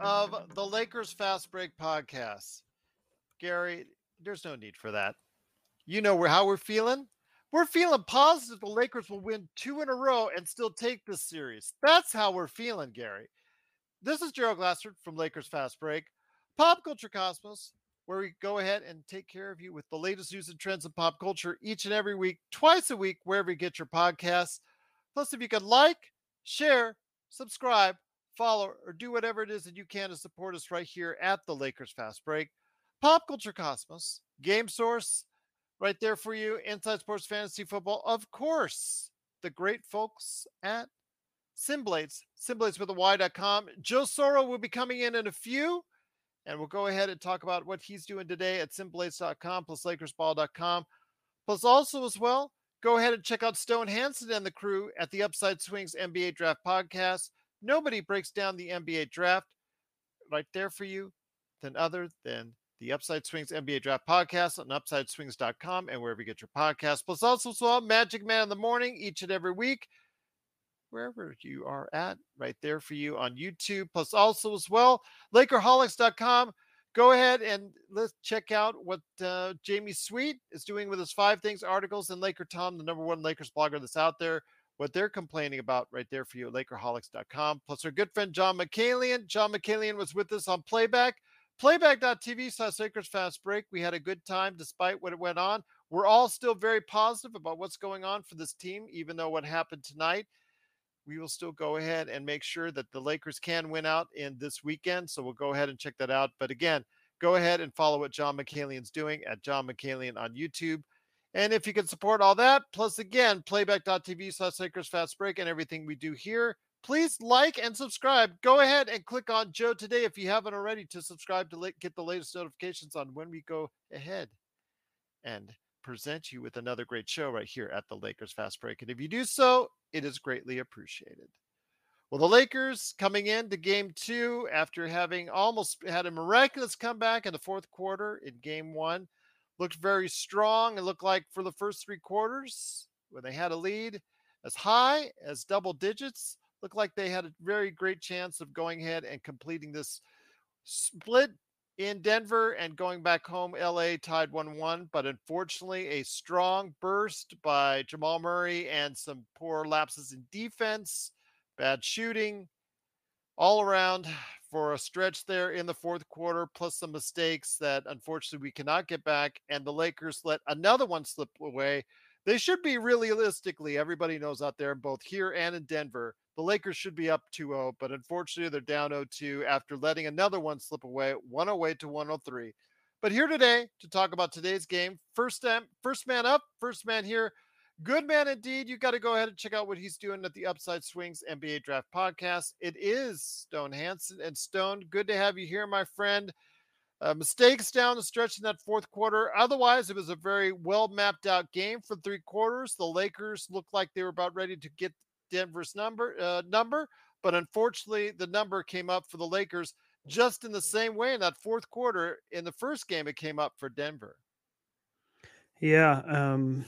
of the Lakers Fast Break podcast. Gary, there's no need for that. You know how we're feeling. We're feeling positive the Lakers will win two in a row and still take this series. That's how we're feeling, Gary. This is Gerald Glassford from Lakers Fast Break, Pop Culture Cosmos, where we go ahead and take care of you with the latest news and trends in pop culture each and every week, twice a week, wherever you get your podcasts. Plus, if you could like, share, subscribe, follow, or do whatever it is that you can to support us right here at the Lakers Fast Break. Pop Culture Cosmos, Game Source, right there for you. Inside Sports Fantasy Football, of course, the great folks at SynBlades, SynBlades with a Y.com. Joe Soro will be coming in in a few, and we'll go ahead and talk about what he's doing today at SynBlades.com plus LakersBall.com. Plus, also as well, go ahead and check out Stone Hansen and the crew at the Upside Swings NBA Draft Podcast. Nobody breaks down the NBA draft right there for you than other than the Upside Swings NBA Draft Podcast on UpsideSwings.com and wherever you get your podcast. Plus, also saw Magic Man in the Morning each and every week, wherever you are at, right there for you on YouTube. Plus, also as well, Lakerholics.com. Go ahead and let's check out what uh, Jamie Sweet is doing with his five things articles and Laker Tom, the number one Lakers blogger that's out there what they're complaining about right there for you at Lakerholics.com. Plus, our good friend John Mikaelian. John Mikaelian was with us on Playback. Playback.tv slash Lakers Fast Break. We had a good time despite what went on. We're all still very positive about what's going on for this team, even though what happened tonight. We will still go ahead and make sure that the Lakers can win out in this weekend. So we'll go ahead and check that out. But again, go ahead and follow what John Mikaelian's doing at John Mikaelian on YouTube. And if you can support all that, plus again, playback.tv slash Lakers Fast Break and everything we do here, please like and subscribe. Go ahead and click on Joe today if you haven't already to subscribe to get the latest notifications on when we go ahead and present you with another great show right here at the Lakers Fast Break. And if you do so, it is greatly appreciated. Well, the Lakers coming into game two after having almost had a miraculous comeback in the fourth quarter in game one looked very strong. It looked like for the first three quarters, when they had a lead as high as double digits, looked like they had a very great chance of going ahead and completing this split in Denver and going back home. LA tied 1 1, but unfortunately, a strong burst by Jamal Murray and some poor lapses in defense, bad shooting all around for a stretch there in the fourth quarter, plus some mistakes that unfortunately we cannot get back. And the Lakers let another one slip away. They should be realistically, everybody knows out there, both here and in Denver, the Lakers should be up 2 0, but unfortunately they're down 0 2 after letting another one slip away, 108 to 103. But here today to talk about today's game, first, first man up, first man here. Good man indeed. You got to go ahead and check out what he's doing at the Upside Swings NBA Draft Podcast. It is Stone Hansen. And Stone, good to have you here, my friend. Uh, mistakes down the stretch in that fourth quarter. Otherwise, it was a very well mapped out game for three quarters. The Lakers looked like they were about ready to get Denver's number uh, number, but unfortunately, the number came up for the Lakers just in the same way in that fourth quarter. In the first game, it came up for Denver. Yeah, um,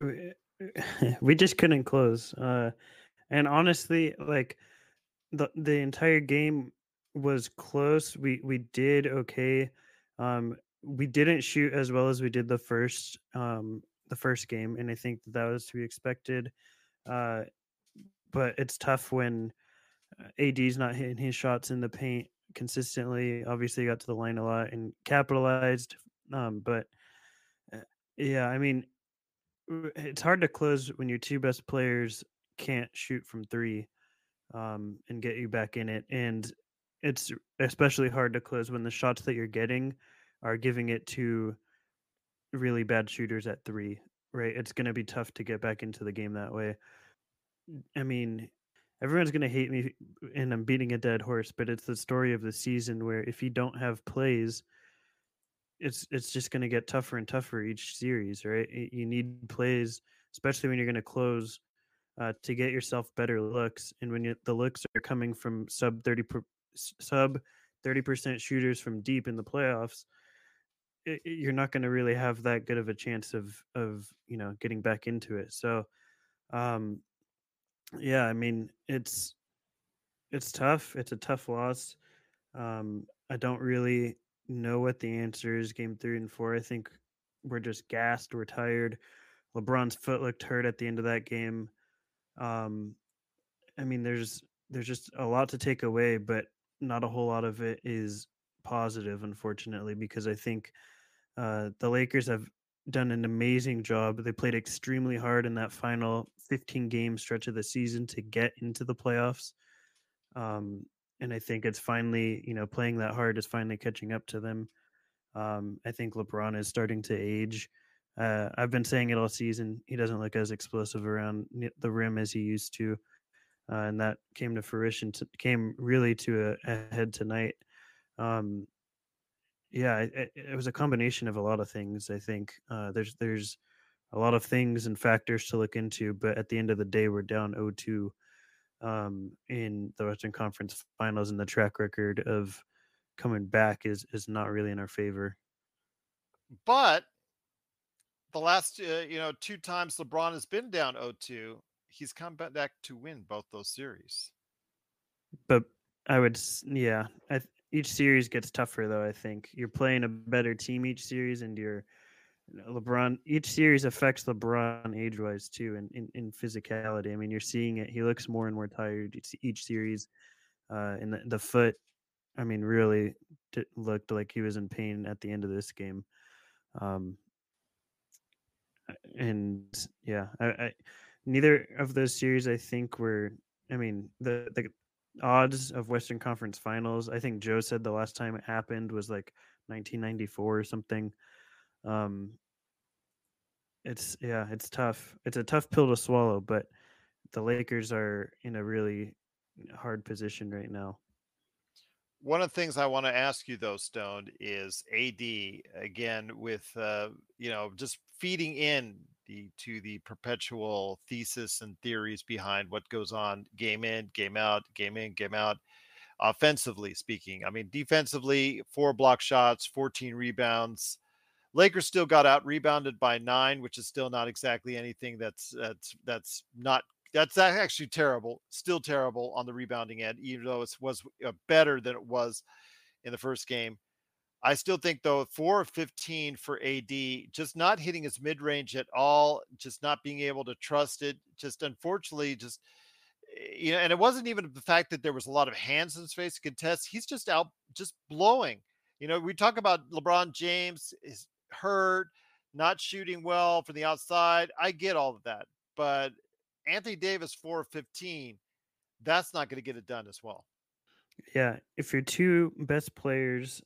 we just couldn't close. Uh, and honestly, like the the entire game was close. We we did okay. Um, we didn't shoot as well as we did the first um the first game, and I think that, was to be expected. Uh, but it's tough when uh, AD's not hitting his shots in the paint consistently. Obviously, got to the line a lot and capitalized. Um, but uh, yeah, I mean, it's hard to close when your two best players can't shoot from three um, and get you back in it. And it's especially hard to close when the shots that you're getting are giving it to really bad shooters at three, right? It's going to be tough to get back into the game that way. I mean, everyone's going to hate me and I'm beating a dead horse, but it's the story of the season where if you don't have plays, it's it's just going to get tougher and tougher each series, right? You need plays, especially when you're going to close, uh, to get yourself better looks. And when you, the looks are coming from sub thirty per, sub thirty percent shooters from deep in the playoffs, it, it, you're not going to really have that good of a chance of of you know getting back into it. So, um, yeah, I mean it's it's tough. It's a tough loss. Um, I don't really know what the answer is game three and four. I think we're just gassed. We're tired. LeBron's foot looked hurt at the end of that game. Um, I mean, there's there's just a lot to take away, but not a whole lot of it is positive, unfortunately, because I think uh, the Lakers have done an amazing job. They played extremely hard in that final 15 game stretch of the season to get into the playoffs. Um, and I think it's finally, you know, playing that hard is finally catching up to them. Um, I think LeBron is starting to age. Uh, I've been saying it all season. He doesn't look as explosive around the rim as he used to, uh, and that came to fruition. To, came really to a, a head tonight. Um, yeah, it, it, was a combination of a lot of things. I think uh, there's there's a lot of things and factors to look into, but at the end of the day, we're down 0-2 um, in the Western Conference Finals, and the track record of coming back is is not really in our favor. But the last uh, you know two times LeBron has been down 0-2, he's come back to win both those series. But I would, yeah, I, each series gets tougher though. I think you're playing a better team each series, and you're LeBron. Each series affects LeBron age wise too, and in, in, physicality. I mean, you're seeing it. He looks more and more tired each, each series. Uh, and the, the foot, I mean, really t- looked like he was in pain at the end of this game. Um, and yeah, I, I neither of those series I think were. I mean, the the odds of Western Conference Finals. I think Joe said the last time it happened was like 1994 or something. Um, it's yeah, it's tough. It's a tough pill to swallow, but the Lakers are in a really hard position right now. One of the things I want to ask you though, Stone, is AD again with uh, you know just feeding in the to the perpetual thesis and theories behind what goes on game in, game out, game in, game out. Offensively speaking, I mean, defensively, four block shots, 14 rebounds. Lakers still got out rebounded by nine, which is still not exactly anything that's that's that's not that's actually terrible. Still terrible on the rebounding end, even though it was uh, better than it was in the first game. I still think though four of 15 for AD, just not hitting his mid range at all, just not being able to trust it. Just unfortunately, just you know, and it wasn't even the fact that there was a lot of hands in his face to contest. He's just out, just blowing. You know, we talk about LeBron James is hurt, not shooting well from the outside. I get all of that, but Anthony Davis four of 15, that's not going to get it done as well. Yeah, if your two best players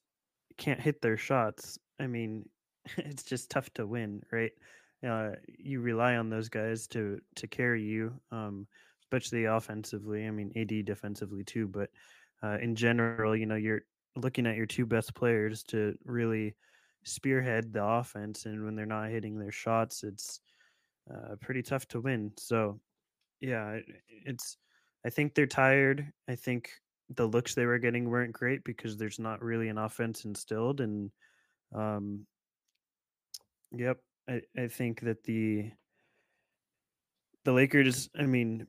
can't hit their shots, I mean, it's just tough to win, right? Uh, you rely on those guys to to carry you, um, especially offensively. I mean, AD defensively too, but uh, in general, you know, you're looking at your two best players to really spearhead the offense, and when they're not hitting their shots, it's uh, pretty tough to win. So, yeah, it's. I think they're tired. I think the looks they were getting weren't great because there's not really an offense instilled and um yep i i think that the the lakers i mean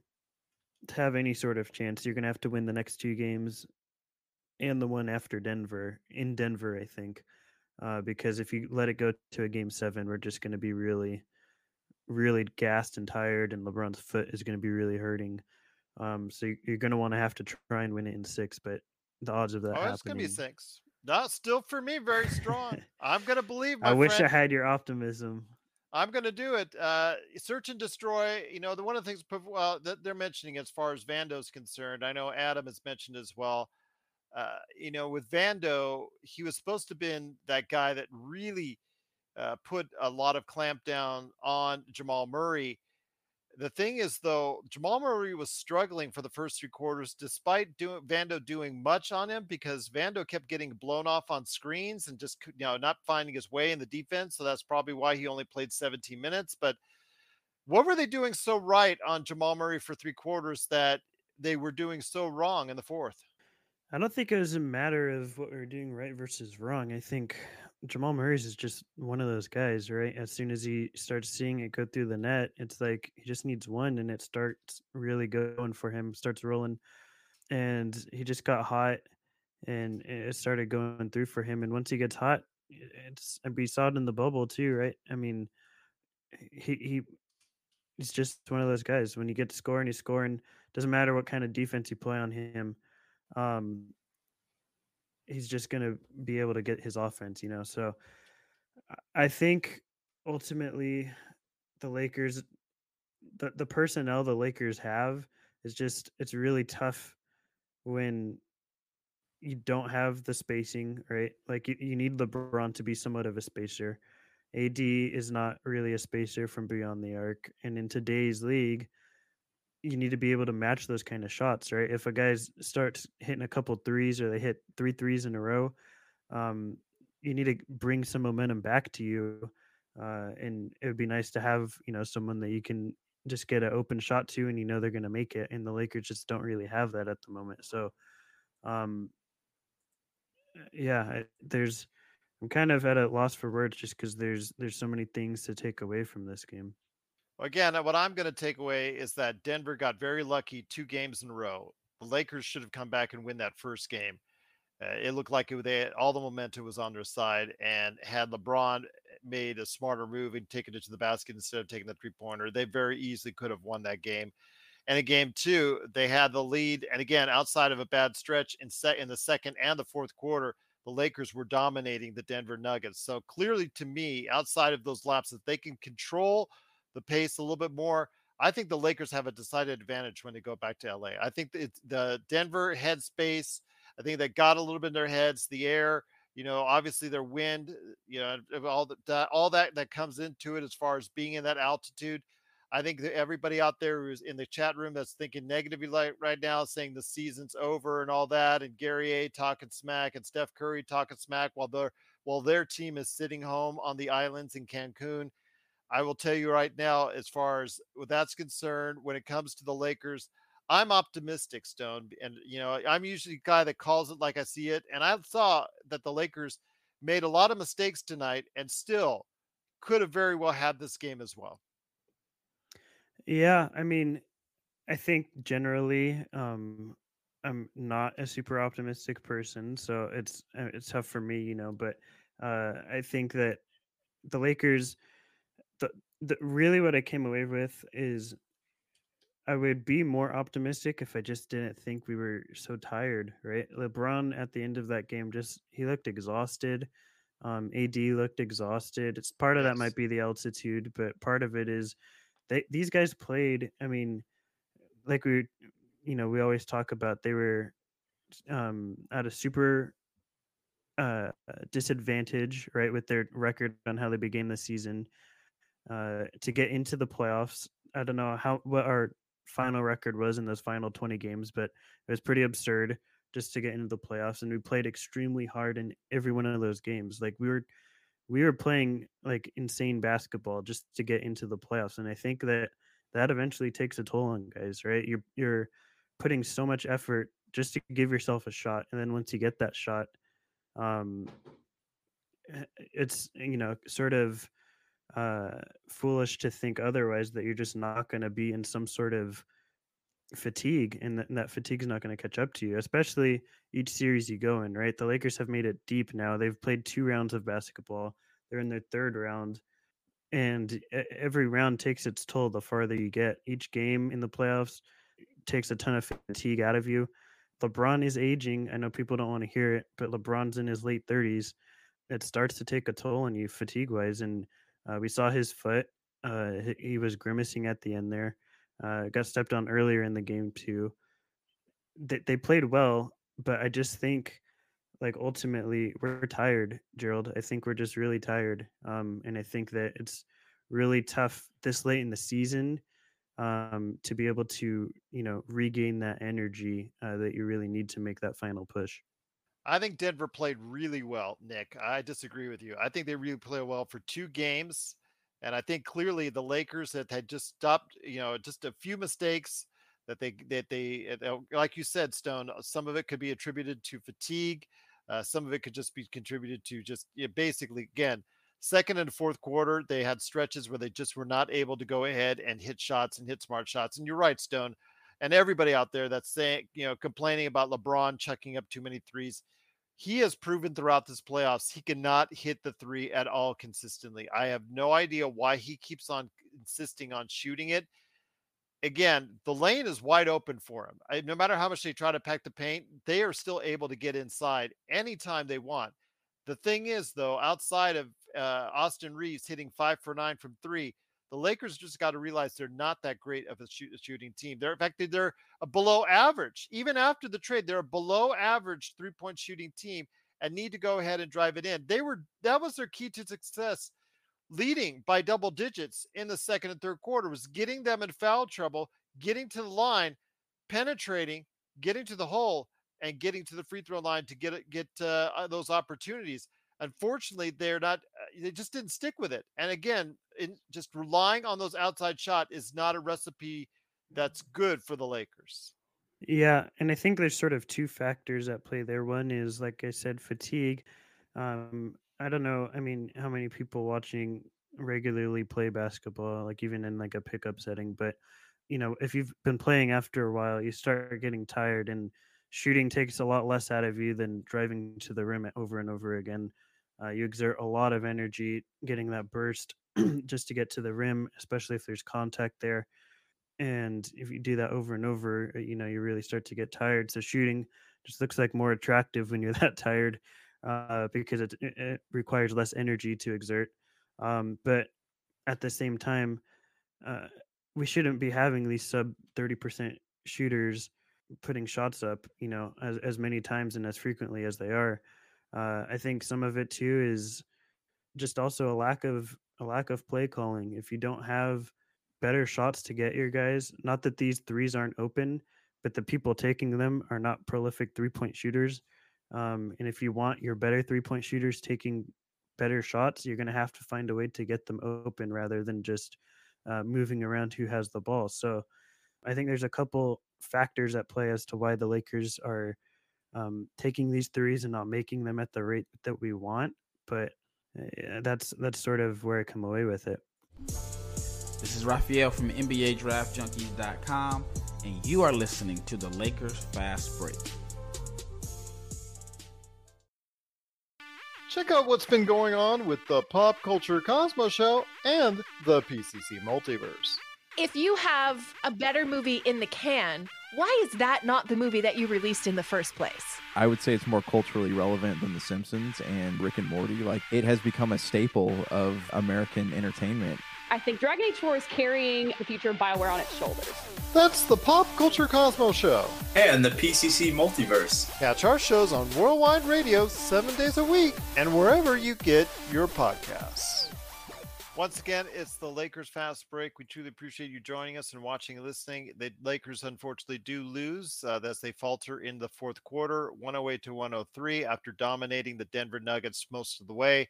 to have any sort of chance you're to have to win the next two games and the one after denver in denver i think uh, because if you let it go to a game seven we're just going to be really really gassed and tired and lebron's foot is going to be really hurting um, so you're going to want to have to try and win it in six, but the odds of that oh, it's going to be six. Not still for me very strong. I'm going to believe. I wish friend. I had your optimism. I'm going to do it. Uh, search and destroy. You know, the one of the things well, that they're mentioning as far as Vando's concerned. I know Adam has mentioned as well. Uh, you know, with Vando, he was supposed to have been that guy that really uh, put a lot of clamp down on Jamal Murray the thing is, though, Jamal Murray was struggling for the first three quarters, despite doing Vando doing much on him because Vando kept getting blown off on screens and just you know not finding his way in the defense. So that's probably why he only played 17 minutes. But what were they doing so right on Jamal Murray for three quarters that they were doing so wrong in the fourth? I don't think it was a matter of what we were doing right versus wrong. I think Jamal Murray's is just one of those guys, right? As soon as he starts seeing it go through the net, it's like he just needs one and it starts really going for him, starts rolling. and he just got hot, and it started going through for him. And once he gets hot, it's and we saw it in the bubble too, right? I mean, he he he's just one of those guys. When you get to score and he's scoring, doesn't matter what kind of defense you play on him. Um, he's just going to be able to get his offense, you know. So I think ultimately the Lakers the the personnel the Lakers have is just it's really tough when you don't have the spacing, right? Like you, you need LeBron to be somewhat of a spacer. AD is not really a spacer from beyond the arc. And in today's league, you need to be able to match those kind of shots, right? If a guy starts hitting a couple threes or they hit three threes in a row, um, you need to bring some momentum back to you. Uh, and it would be nice to have, you know, someone that you can just get an open shot to and you know they're going to make it. And the Lakers just don't really have that at the moment. So, um, yeah, I, there's, I'm kind of at a loss for words just because there's there's so many things to take away from this game. Again, what I'm going to take away is that Denver got very lucky two games in a row. The Lakers should have come back and win that first game. Uh, it looked like it, they all the momentum was on their side, and had LeBron made a smarter move and taken it to the basket instead of taking the three pointer, they very easily could have won that game. And in game two, they had the lead, and again, outside of a bad stretch in set in the second and the fourth quarter, the Lakers were dominating the Denver Nuggets. So clearly, to me, outside of those laps, that they can control the pace a little bit more. I think the Lakers have a decided advantage when they go back to LA. I think it's the Denver headspace. I think they got a little bit in their heads, the air, you know, obviously their wind, you know, all that, all that that comes into it as far as being in that altitude. I think that everybody out there who's in the chat room that's thinking negatively like right now, saying the season's over and all that, and Gary A talking smack and Steph Curry talking smack while their while their team is sitting home on the islands in Cancun. I will tell you right now, as far as that's concerned, when it comes to the Lakers, I'm optimistic, Stone. And, you know, I'm usually the guy that calls it like I see it. And I saw that the Lakers made a lot of mistakes tonight and still could have very well had this game as well. Yeah. I mean, I think generally, um, I'm not a super optimistic person, so it's uh, it's tough for me, you know. But uh, I think that the Lakers the, the really what I came away with is I would be more optimistic if I just didn't think we were so tired, right? LeBron at the end of that game just he looked exhausted. Um, AD looked exhausted. It's part of that might be the altitude, but part of it is they these guys played. I mean, like we, you know, we always talk about they were um, at a super uh, disadvantage, right, with their record on how they began the season uh, to get into the playoffs. I don't know how what our final record was in those final 20 games, but it was pretty absurd just to get into the playoffs. And we played extremely hard in every one of those games. Like we were we were playing like insane basketball just to get into the playoffs. And I think that that eventually takes a toll on guys, right? You're you're putting so much effort just to give yourself a shot. And then once you get that shot, um eh, it's you know sort of uh, foolish to think otherwise that you're just not going to be in some sort of fatigue and, th- and that fatigue is not going to catch up to you especially each series you go in right? The lakers have made it deep now. They've played two rounds of basketball. They're in their third round and every round takes its toll the farther you get. Each game in the playoffs takes a ton of fatigue out of you. Lebron is aging. I know people don't want to hear it but lebron's in his late 30s it starts to take a toll on you fatigue wise and uh, we saw his foot. Uh, he, was grimacing at the end there. Uh, got stepped on earlier in the game too. They, they played well, but I just think like ultimately we're tired, Gerald. I think we're just really tired. Um, and I think that it's really tough this late in the season um, to be able to, you know, regain that energy uh, that you really need to make that final push. I think Denver played really well, Nick. I disagree with you. I think they really played well for two games. And I think clearly the Lakers that had just stopped, you know, just a few mistakes that they that they uh, like you said, Stone. Uh, some of it could be attributed to fatigue. Uh, some of it could just be contributed to just you know, basically again second and fourth quarter they had stretches where they just were not able to go ahead and hit shots and hit smart shots. And you're right, Stone and everybody out there that's saying, you know, complaining about LeBron chucking up too many threes. He has proven throughout this playoffs he cannot hit the three at all consistently. I have no idea why he keeps on insisting on shooting it. Again, the lane is wide open for him. I, no matter how much they try to pack the paint, they are still able to get inside anytime they want. The thing is, though, outside of uh, Austin Reaves hitting five for nine from three, the Lakers just got to realize they're not that great of a shoot, shooting team. They're in fact they're a below average. Even after the trade, they're a below average three point shooting team and need to go ahead and drive it in. They were that was their key to success, leading by double digits in the second and third quarter was getting them in foul trouble, getting to the line, penetrating, getting to the hole, and getting to the free throw line to get get uh, those opportunities. Unfortunately, they're not. Uh, they just didn't stick with it. And again, in, just relying on those outside shot is not a recipe that's good for the Lakers. Yeah, and I think there's sort of two factors at play there. One is, like I said, fatigue. Um, I don't know. I mean, how many people watching regularly play basketball, like even in like a pickup setting, but you know, if you've been playing after a while, you start getting tired, and shooting takes a lot less out of you than driving to the rim over and over again. Uh, you exert a lot of energy getting that burst just to get to the rim, especially if there's contact there. And if you do that over and over, uh, you know, you really start to get tired. So shooting just looks like more attractive when you're that tired uh, because it, it, requires less energy to exert. Um, but at the same time, uh, we shouldn't be having these sub 30% shooters putting shots up, you know, as, as many times and as frequently as they are. Uh, I think some of it too is just also a lack of a lack of play calling. If you don't have better shots to get your guys, not that these threes aren't open, but the people taking them are not prolific three point shooters. Um, and if you want your better three point shooters taking better shots, you're going to have to find a way to get them open rather than just uh, moving around who has the ball. So I think there's a couple factors at play as to why the Lakers are um, taking these threes and not making them at the rate that we want. But uh, that's that's sort of where I come away with it. This is Raphael from NBA Draft Junkies.com, and you are listening to the Lakers Fast Break. Check out what's been going on with the Pop Culture Cosmos Show and the PCC Multiverse. If you have a better movie in the can, why is that not the movie that you released in the first place? I would say it's more culturally relevant than The Simpsons and Rick and Morty. Like it has become a staple of American entertainment. I think Dragon Age 4 is carrying the future of BioWare on its shoulders. That's the Pop Culture Cosmos Show. And the PCC Multiverse. Catch our shows on Worldwide Radio seven days a week and wherever you get your podcasts. Once again, it's the Lakers fast break. We truly appreciate you joining us and watching and listening. The Lakers unfortunately do lose uh, as they falter in the fourth quarter, 108 to 103 after dominating the Denver Nuggets most of the way.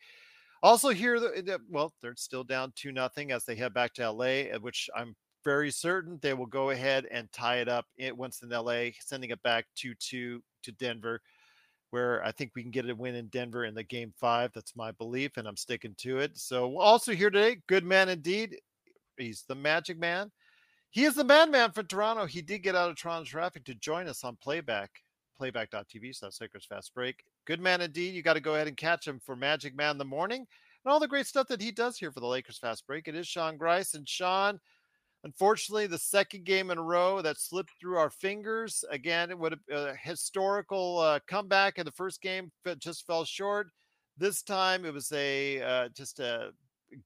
Also, here, eh, well, they're still down two nothing as they head back to LA, eh, which I'm very certain they will go ahead and tie it up eh, once in LA, sending it back 2 2 to Denver, where I think we can get a win in Denver in the game five. That's my belief, and I'm sticking to it. So, also here today, good man indeed. He's the magic man. He is the madman for Toronto. He did get out of Toronto traffic to join us on playback, playback.tv. That's Lakers Fast Break. Good man indeed. You got to go ahead and catch him for Magic Man in the morning and all the great stuff that he does here for the Lakers Fast Break. It is Sean Grice. And Sean, unfortunately, the second game in a row that slipped through our fingers. Again, it would have a historical uh, comeback in the first game, but just fell short. This time it was a uh, just a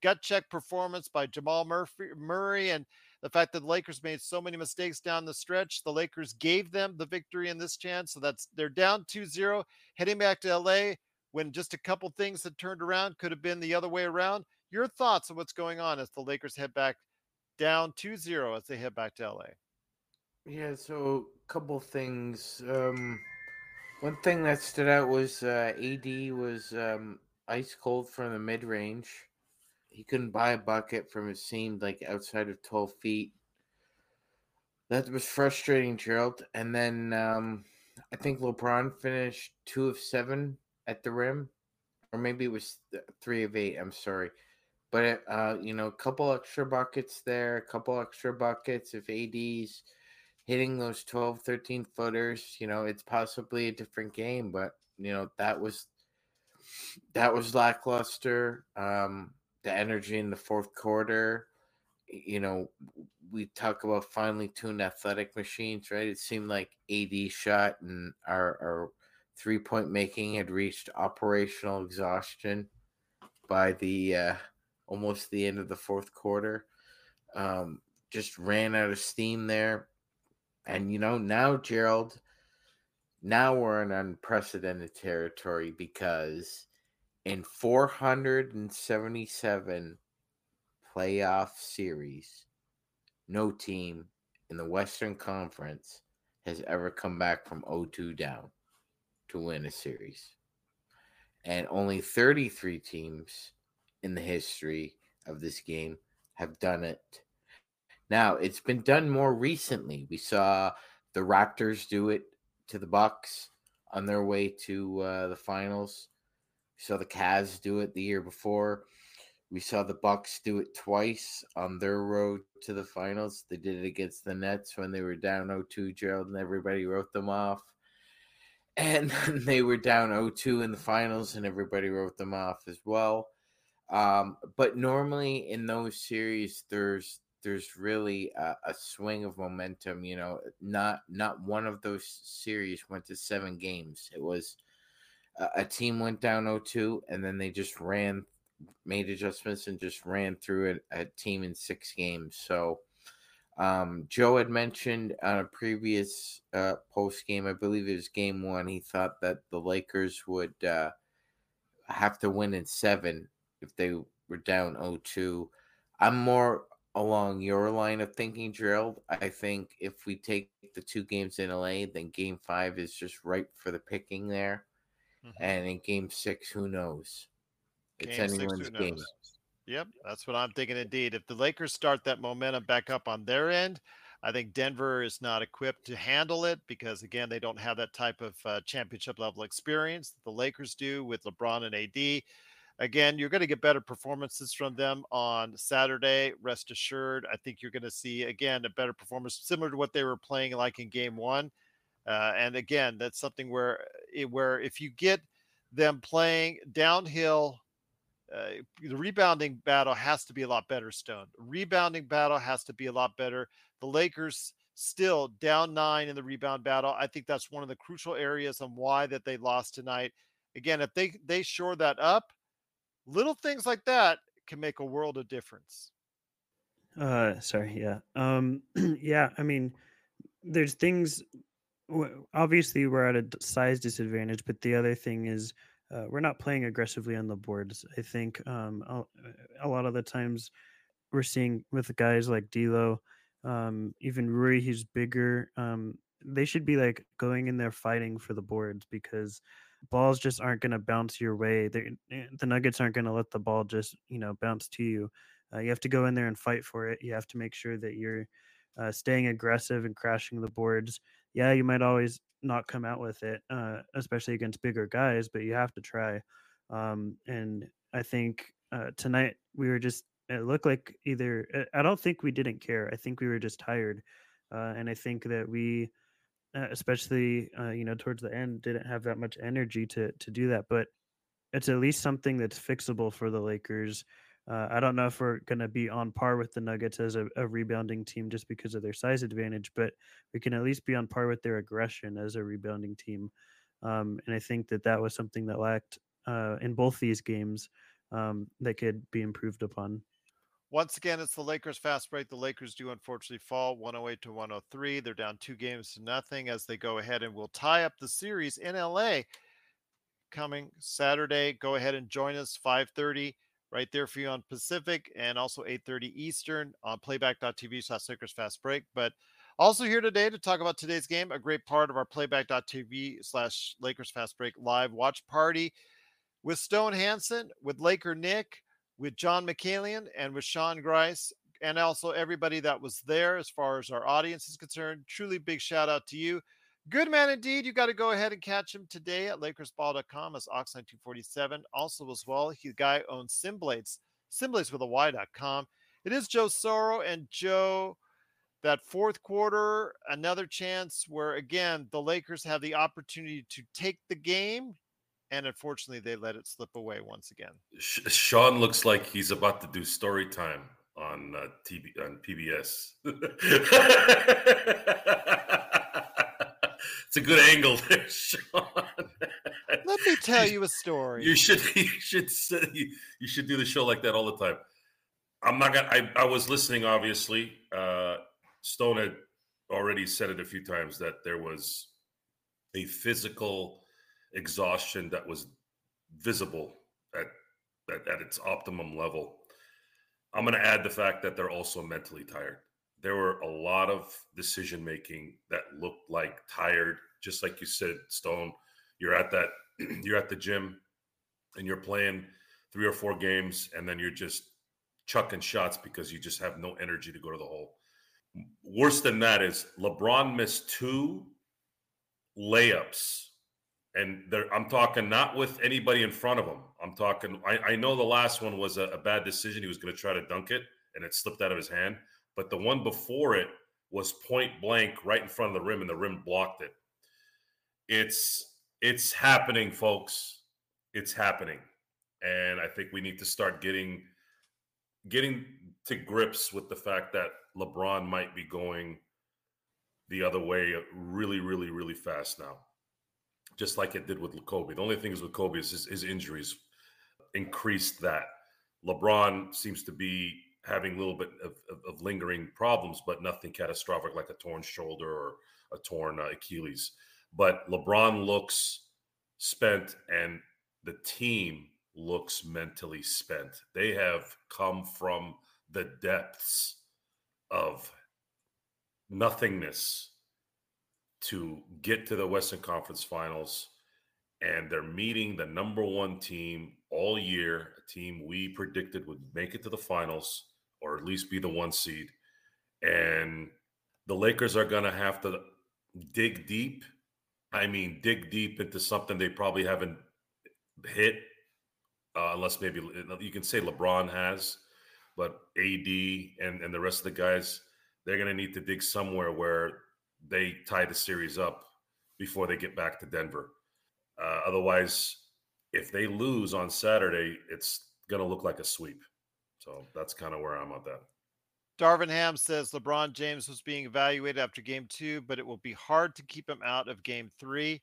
gut check performance by Jamal Murphy, Murray and the fact that the Lakers made so many mistakes down the stretch, the Lakers gave them the victory in this chance. So that's they're down 2-0, heading back to LA when just a couple things had turned around could have been the other way around. Your thoughts on what's going on as the Lakers head back down 2-0 as they head back to LA? Yeah, so a couple things. Um, one thing that stood out was uh, AD was um, ice cold from the mid range he couldn't buy a bucket from it seemed like outside of 12 feet. That was frustrating, Gerald. And then um, I think LeBron finished two of seven at the rim, or maybe it was three of eight. I'm sorry. But, uh, you know, a couple extra buckets there, a couple extra buckets if AD's hitting those 12, 13 footers, you know, it's possibly a different game, but you know, that was that was lackluster. Um, the energy in the fourth quarter, you know, we talk about finely tuned athletic machines, right? It seemed like AD shot and our, our three point making had reached operational exhaustion by the uh, almost the end of the fourth quarter. Um, just ran out of steam there. And you know, now Gerald, now we're in unprecedented territory because in 477 playoff series, no team in the Western Conference has ever come back from 0-2 down to win a series. And only 33 teams in the history of this game have done it. Now, it's been done more recently. We saw the Raptors do it to the Bucks on their way to uh, the finals. We saw the Cavs do it the year before. We saw the Bucks do it twice on their road to the finals. They did it against the Nets when they were down 0-2, Gerald, and everybody wrote them off. And they were down 0-2 in the finals, and everybody wrote them off as well. Um, but normally in those series, there's there's really a, a, swing of momentum. You know, not not one of those series went to seven games. It was a, a team went down 0-2, and then they just ran, made adjustments, and just ran through a, a team in six games. So. Um, Joe had mentioned on a previous uh, post game, I believe it was game one, he thought that the Lakers would uh, have to win in seven if they were down 0-2. I'm more along your line of thinking, Gerald. I think if we take the two games in LA, then game five is just ripe for the picking there. Mm-hmm. And in game six, who knows? It's game anyone's six, game. Yep, that's what I'm thinking indeed. If the Lakers start that momentum back up on their end, I think Denver is not equipped to handle it because, again, they don't have that type of uh, championship level experience that the Lakers do with LeBron and AD. Again, you're going to get better performances from them on Saturday. Rest assured. I think you're going to see, again, a better performance similar to what they were playing like in game one. Uh, and again, that's something where, eh, where if you get them playing downhill, uh, the rebounding battle has to be a lot better, Stone. Rebounding battle has to be a lot better. The Lakers still down nine in the rebound battle. I think that's one of the crucial areas on why that they lost tonight. Again, if they they shore that up, little things like that can make a world of difference. Uh, sorry. Yeah. Um, yeah. I mean, there's things. Obviously, we're at a size disadvantage, but the other thing is uh, we're not playing aggressively on the boards. I think um, a, lot of the times we're seeing with guys like D'Lo, um, even Rui, he's bigger. Um, they should be like going in there fighting for the boards because balls just aren't going to bounce your way. They're, eh, the Nuggets aren't going to let the ball just you know bounce to you. Uh, you have to go in there and fight for it. You have to make sure that you're uh, staying aggressive and crashing the boards. Yeah, you might always not come out with it, uh, especially against bigger guys, but you have to try. Um, and I think uh, tonight we were just. It looked like either. Eh, I don't think we didn't care. I think we were just tired, uh, and I think that we uh, especially uh, you know towards the end, didn't have that much energy to to do that. But it's at least something that's fixable for the Lakers. Uh, I don't know if we're going to be on par with the Nuggets as a, a, rebounding team just because of their size advantage, but we can at least be on par with their aggression as a rebounding team. Um, and I think that that was something that lacked uh, in both these games um, that could be improved upon. Once again, it's the Lakers fast break. The Lakers do unfortunately fall 108 to 103. They're down two games to nothing as they go ahead and will tie up the series in LA coming Saturday. Go ahead and join us 5:30 right there for you on Pacific and also 8:30 Eastern on playback.tv slash Lakers fast break. But also here today to talk about today's game, a great part of our playback.tv slash Lakers fast break live watch party with Stone Hansen, with Laker Nick with John Mikaelian and with Sean Grice, and also everybody that was there as far as our audience is concerned. Truly big shout out to you. Good man indeed. You got to go ahead and catch him today at LakersBall.com as Ox1947. Also, as well, he, guy owns SynBlades, SynBlades with a Y.com. It is Joe Soro and Joe that fourth quarter, another chance where again the Lakers have the opportunity to take the game, and unfortunately they let it slip away once again. Sh- Sean looks like he's about to do story time on uh, TV on PBS. it's a good angle there, Sean. Let me tell you a story. You should you should say, you should do the show like that all the time. I'm not gonna. I, I was listening. Obviously, uh, Stone had already said it a few times that there was a physical exhaustion that was visible at at, at its optimum level. I'm going to add the fact that they're also mentally tired. There were a lot of decision making that looked like tired, just like you said, Stone. You're at that, you're at the gym, and you're playing three or four games, and then you're just chucking shots because you just have no energy to go to the hole. Worse than that is LeBron missed two layups and I'm talking not with anybody in front of him. I'm talking. I, I know the last one was a, a bad decision. He was going to try to dunk it, and it slipped out of his hand. But the one before it was point blank, right in front of the rim, and the rim blocked it. It's it's happening, folks. It's happening, and I think we need to start getting getting to grips with the fact that LeBron might be going the other way really, really, really fast now just like it did with Kobe. The only thing is with Kobe is his, his injuries increased that. LeBron seems to be having a little bit of, of, of, lingering problems, but nothing catastrophic like a torn shoulder or a torn uh, Achilles. But LeBron looks spent, and the team looks mentally spent. They have come from the depths of nothingness to get to the Western Conference Finals, and they're meeting the number one team all year, a team we predicted would make it to the finals or at least be the one seed. And the Lakers are going to have to dig deep. I mean, dig deep into something they probably haven't hit, uh, unless maybe you can say LeBron has, but AD and, and the rest of the guys, they're going to need to dig somewhere where they tie the series up before they get back to Denver. Uh, otherwise, if they lose on Saturday, it's going to look like a sweep. So that's kind of where I'm at that. Darvin Ham says LeBron James was being evaluated after game two, but it will be hard to keep him out of game three.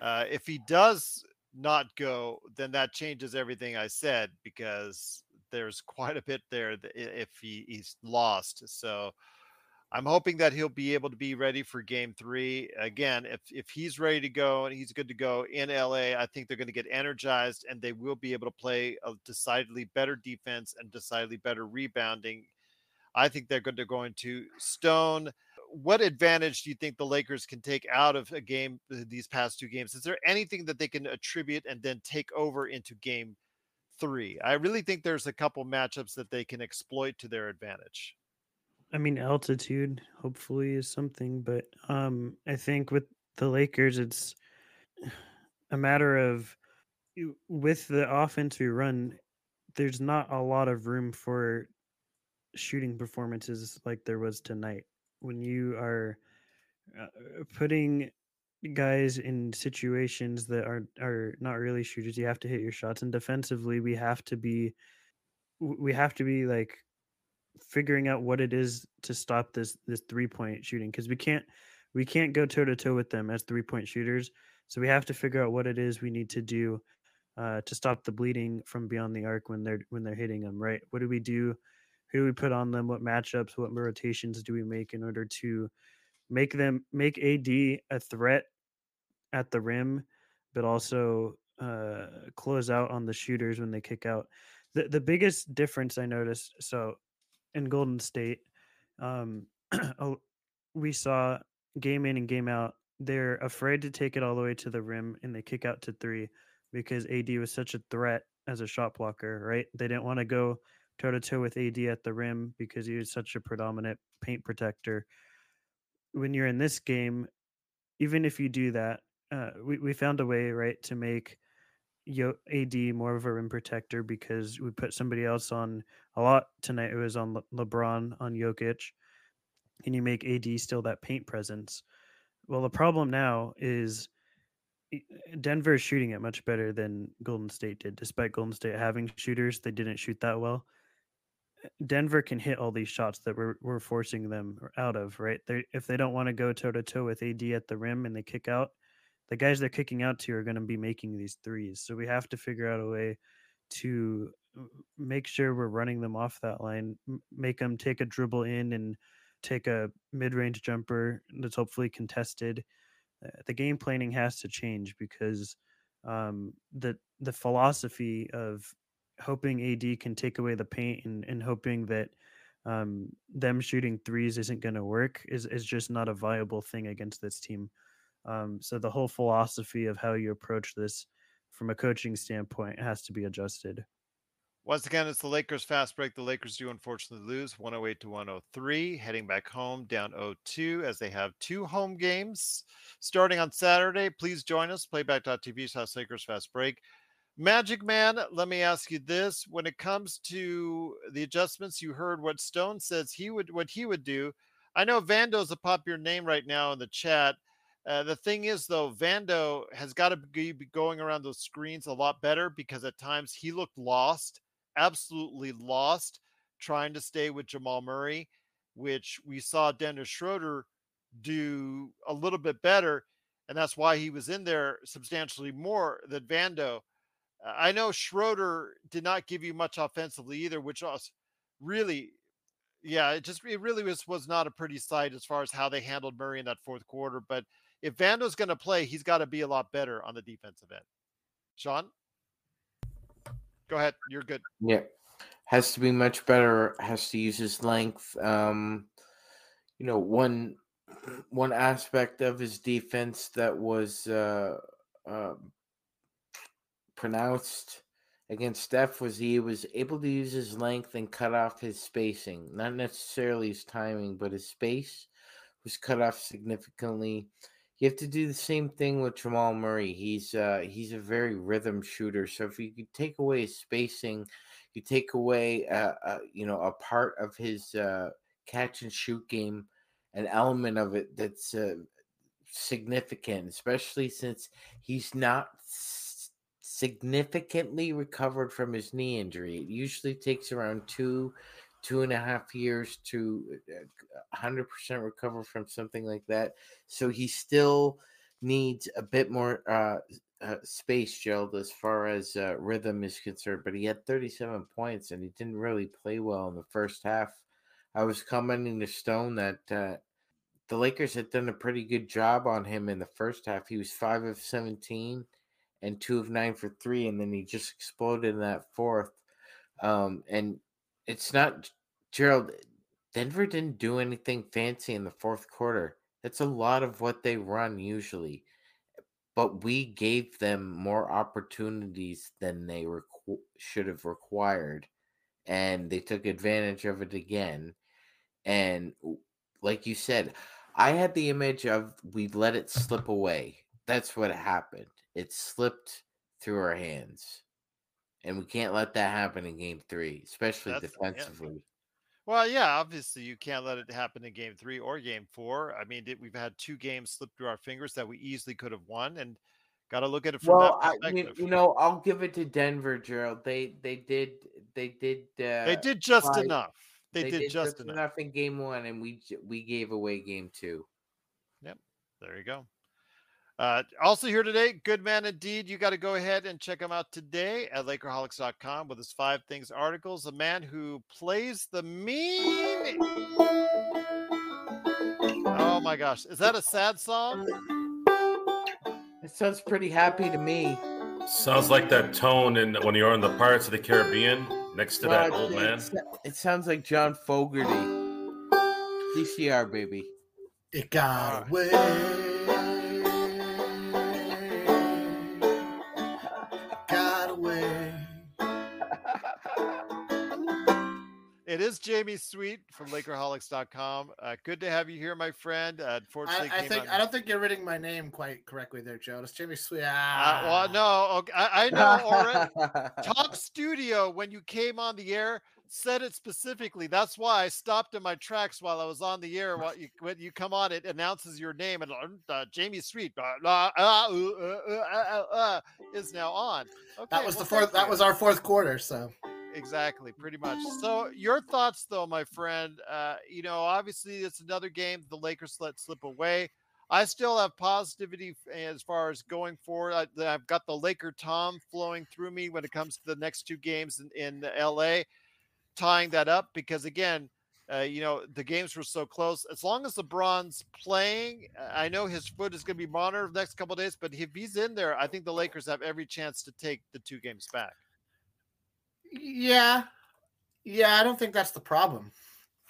Uh, if he does not go, then that changes everything I said because there's quite a bit there if he, he's lost. So I'm hoping that he'll be able to be ready for game three. Again, if if he's ready to go and he's good to go in LA, I think they're going to get energized and they will be able to play a decidedly better defense and decidedly better rebounding. I think they're going to go into Stone. What advantage do you think the Lakers can take out of a game uh, these past two games? Is there anything that they can attribute and then take over into game three? I really think there's a couple matchups that they can exploit to their advantage. I mean, altitude hopefully is something, but um, I think with the Lakers, it's a matter of with the offense we run, there's not a lot of room for shooting performances like there was tonight. When you are uh, putting guys in situations that are are not really shooters, you have to hit your shots, and defensively, we have to be we have to be like figuring out what it is to stop this this three point shooting because we can't we can't go toe to toe with them as three point shooters. So we have to figure out what it is we need to do uh, to stop the bleeding from beyond the arc when they're when they're hitting them. Right? What do we do? Who do we put on them? What matchups? What rotations do we make in order to make them make AD a threat at the rim, but also uh, close out on the shooters when they kick out. The the biggest difference I noticed. So in Golden State, um, we saw game in and game out. They're afraid to take it all the way to the rim and they kick out to three because AD was such a threat as a shot blocker, right? They didn't want to go toe to toe with AD at the rim because he was such a predominant paint protector. When you're in this game, even if you do that, uh, we, we found a way, right, to make Yo- AD more of a rim protector because we put somebody else on a lot tonight. It was on Le- LeBron on Jokic, and you make AD still that paint presence. Well, the problem now is Denver is shooting it much better than Golden State did. Despite Golden State having shooters, they didn't shoot that well. Denver can hit all these shots that we're we're forcing them out of, right? They if they don't want to go toe to toe with AD at the rim and they kick out, the guys they're kicking out to are going to be making these threes. So we have to figure out a way to make sure we're running them off that line, make them take a dribble in and take a mid-range jumper that's hopefully contested. Uh, the game planning has to change because um, the the philosophy of hoping AD can take away the paint and, and hoping that um, them shooting threes isn't going to work is, is just not a viable thing against this team. Um, so the whole philosophy of how you approach this from a coaching standpoint has to be adjusted. Once again, it's the Lakers fast break. The Lakers do unfortunately lose 108 to 103, heading back home down 0-2 as they have two home games starting on Saturday. Please join us, playback.tv slash Lakers fast break. Magic Man, let me ask you this. When it comes to the adjustments, you heard what Stone says he would what he would do. I know Vando's a popular name right now in the chat. Uh, the thing is, though, Vando has got to be going around those screens a lot better because at times he looked lost, absolutely lost, trying to stay with Jamal Murray, which we saw Dennis Schroeder do a little bit better. And that's why he was in there substantially more than Vando. I know Schroeder did not give you much offensively either, which was really, yeah, it just it really was was not a pretty sight as far as how they handled Murray in that fourth quarter. But if Vando's going to play, he's got to be a lot better on the defensive end. Sean, go ahead. You're good. Yeah. Has to be much better, has to use his length. Um, you know, one one aspect of his defense that was uh, uh, pronounced against Steph was he was able to use his length and cut off his spacing. Not necessarily his timing, but his space was cut off significantly. You have to do the same thing with Jamal Murray. He's uh, he's a very rhythm shooter. So if you take away his spacing, you take away uh, uh, you know a part of his uh, catch and shoot game, an element of it that's uh, significant, especially since he's not significantly recovered from his knee injury. It usually takes around two, two and a half years to uh, 100% recover from something like that. So he still needs a bit more uh, uh, space, Gerald, as far as uh, rhythm is concerned. But he had 37 points and he didn't really play well in the first half. I was commenting to Stone that uh, the Lakers had done a pretty good job on him in the first half. He was five of 17 and two of nine for three, and then he just exploded in that fourth. Um, and it's not Gerald. Denver didn't do anything fancy in the fourth quarter. That's a lot of what they run usually, but we gave them more opportunities than they requ- should have required, and they took advantage of it again. And like you said, I had the image of we let it slip away. That's what happened. It slipped through our hands. And we can't let that happen in game three, especially That's- yeah. defensively. Well, yeah, obviously you can't let it happen in game three or game four. I mean, we've had two games slip through our fingers that we easily could have won, and got to look at it from Well, that I, perspective. you, you know, I'll give it to Denver, Gerald. They they did they did uh, they did just try- enough. They, did, just enough. enough in game one, and we we gave away game two. Yep, There you go. Uh, also here today, good man indeed. You got to go ahead and check him out today at Lakerholics.com with his five things articles. A man who plays the mean. Oh my gosh, is that a sad song? It sounds pretty happy to me. Sounds like that tone in when you're on the Pirates of the Caribbean next to that old it- man. It sounds like John Fogerty. CCR baby. It got away. Is Jamie Sweet from Lakerholics.com. Uh, good to have you here, my friend. Uh, I, unfortunately, I came think on- I don't think you're reading my name quite correctly there, Joe. It's Jimmy Sweet. Uh, Ah. well, no, okay, I, I know already. Talk Studio, when you came on the air, said it specifically. That's why I stopped in my tracks while I was on the air. While you, when you come on, it announces your name and uh, Jamie Sweet uh, uh, uh, uh, uh, is now on. Okay, That was well, the fourth. That was our fourth quarter. So Exactly, pretty much. So, your thoughts, though, my friend? Uh, you know, obviously, it's another game the Lakers let slip away. I still have positivity as far as going forward. I, I've got the Laker Tom flowing through me when it comes to the next two games in, in LA, tying that up because, again, uh, you know, the games were so close. As long as LeBron's playing, uh, I know his foot is going to be monitored the next couple of days, but if he's in there, I think the Lakers have every chance to take the two games back. Yeah, yeah. I don't think that's the problem.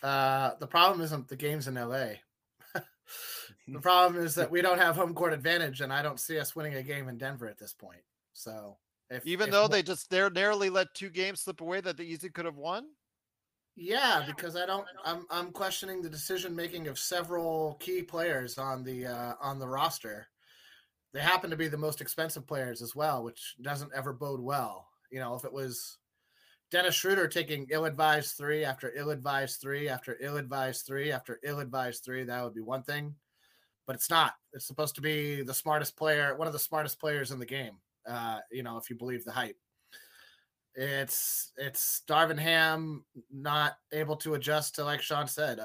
Uh, the problem isn't the games in LA. the problem is that we don't have home court advantage, and I don't see us winning a game in Denver at this point. So, if, Even if though they just they're narrowly let two games slip away that they easily could have won. Yeah, because I don't. I'm I'm questioning the decision making of several key players on the uh, on the roster. They happen to be the most expensive players as well, which doesn't ever bode well. You know, if it was Dennis Schroeder taking ill-advised three after ill-advised three after ill-advised three after ill-advised three, that would be one thing. But it's not. It's supposed to be the smartest player, one of the smartest players in the game. Uh, you know, if you believe the hype. It's it's Darvin Ham not able to adjust to like Sean said. uh,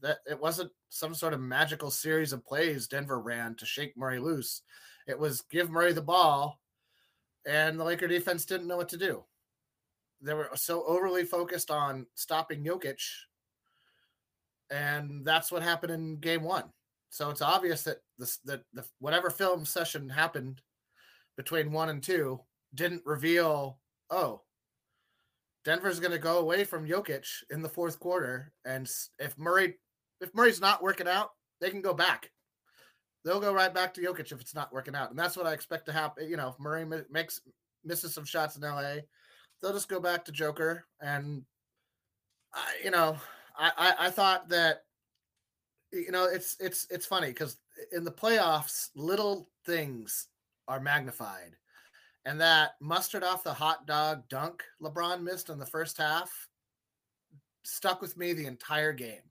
That it wasn't some sort of magical series of plays Denver ran to shake Murray loose. It was give Murray the ball, and the Laker defense didn't know what to do. They were so overly focused on stopping Jokic, and that's what happened in Game One. So it's obvious that this that the whatever film session happened between one and two didn't reveal oh, Denver's going to go away from Jokic in the fourth quarter, and if Murray if Murray's not working out, they can go back. They'll go right back to Jokic if it's not working out, and that's what I expect to happen. You know, if Murray makes misses some shots in LA, they'll just go back to Joker, and I, you know, I, I I thought that you know it's it's it's funny because in the playoffs, little things are magnified and that mustard off the hot dog dunk LeBron missed in the first half stuck with me the entire game.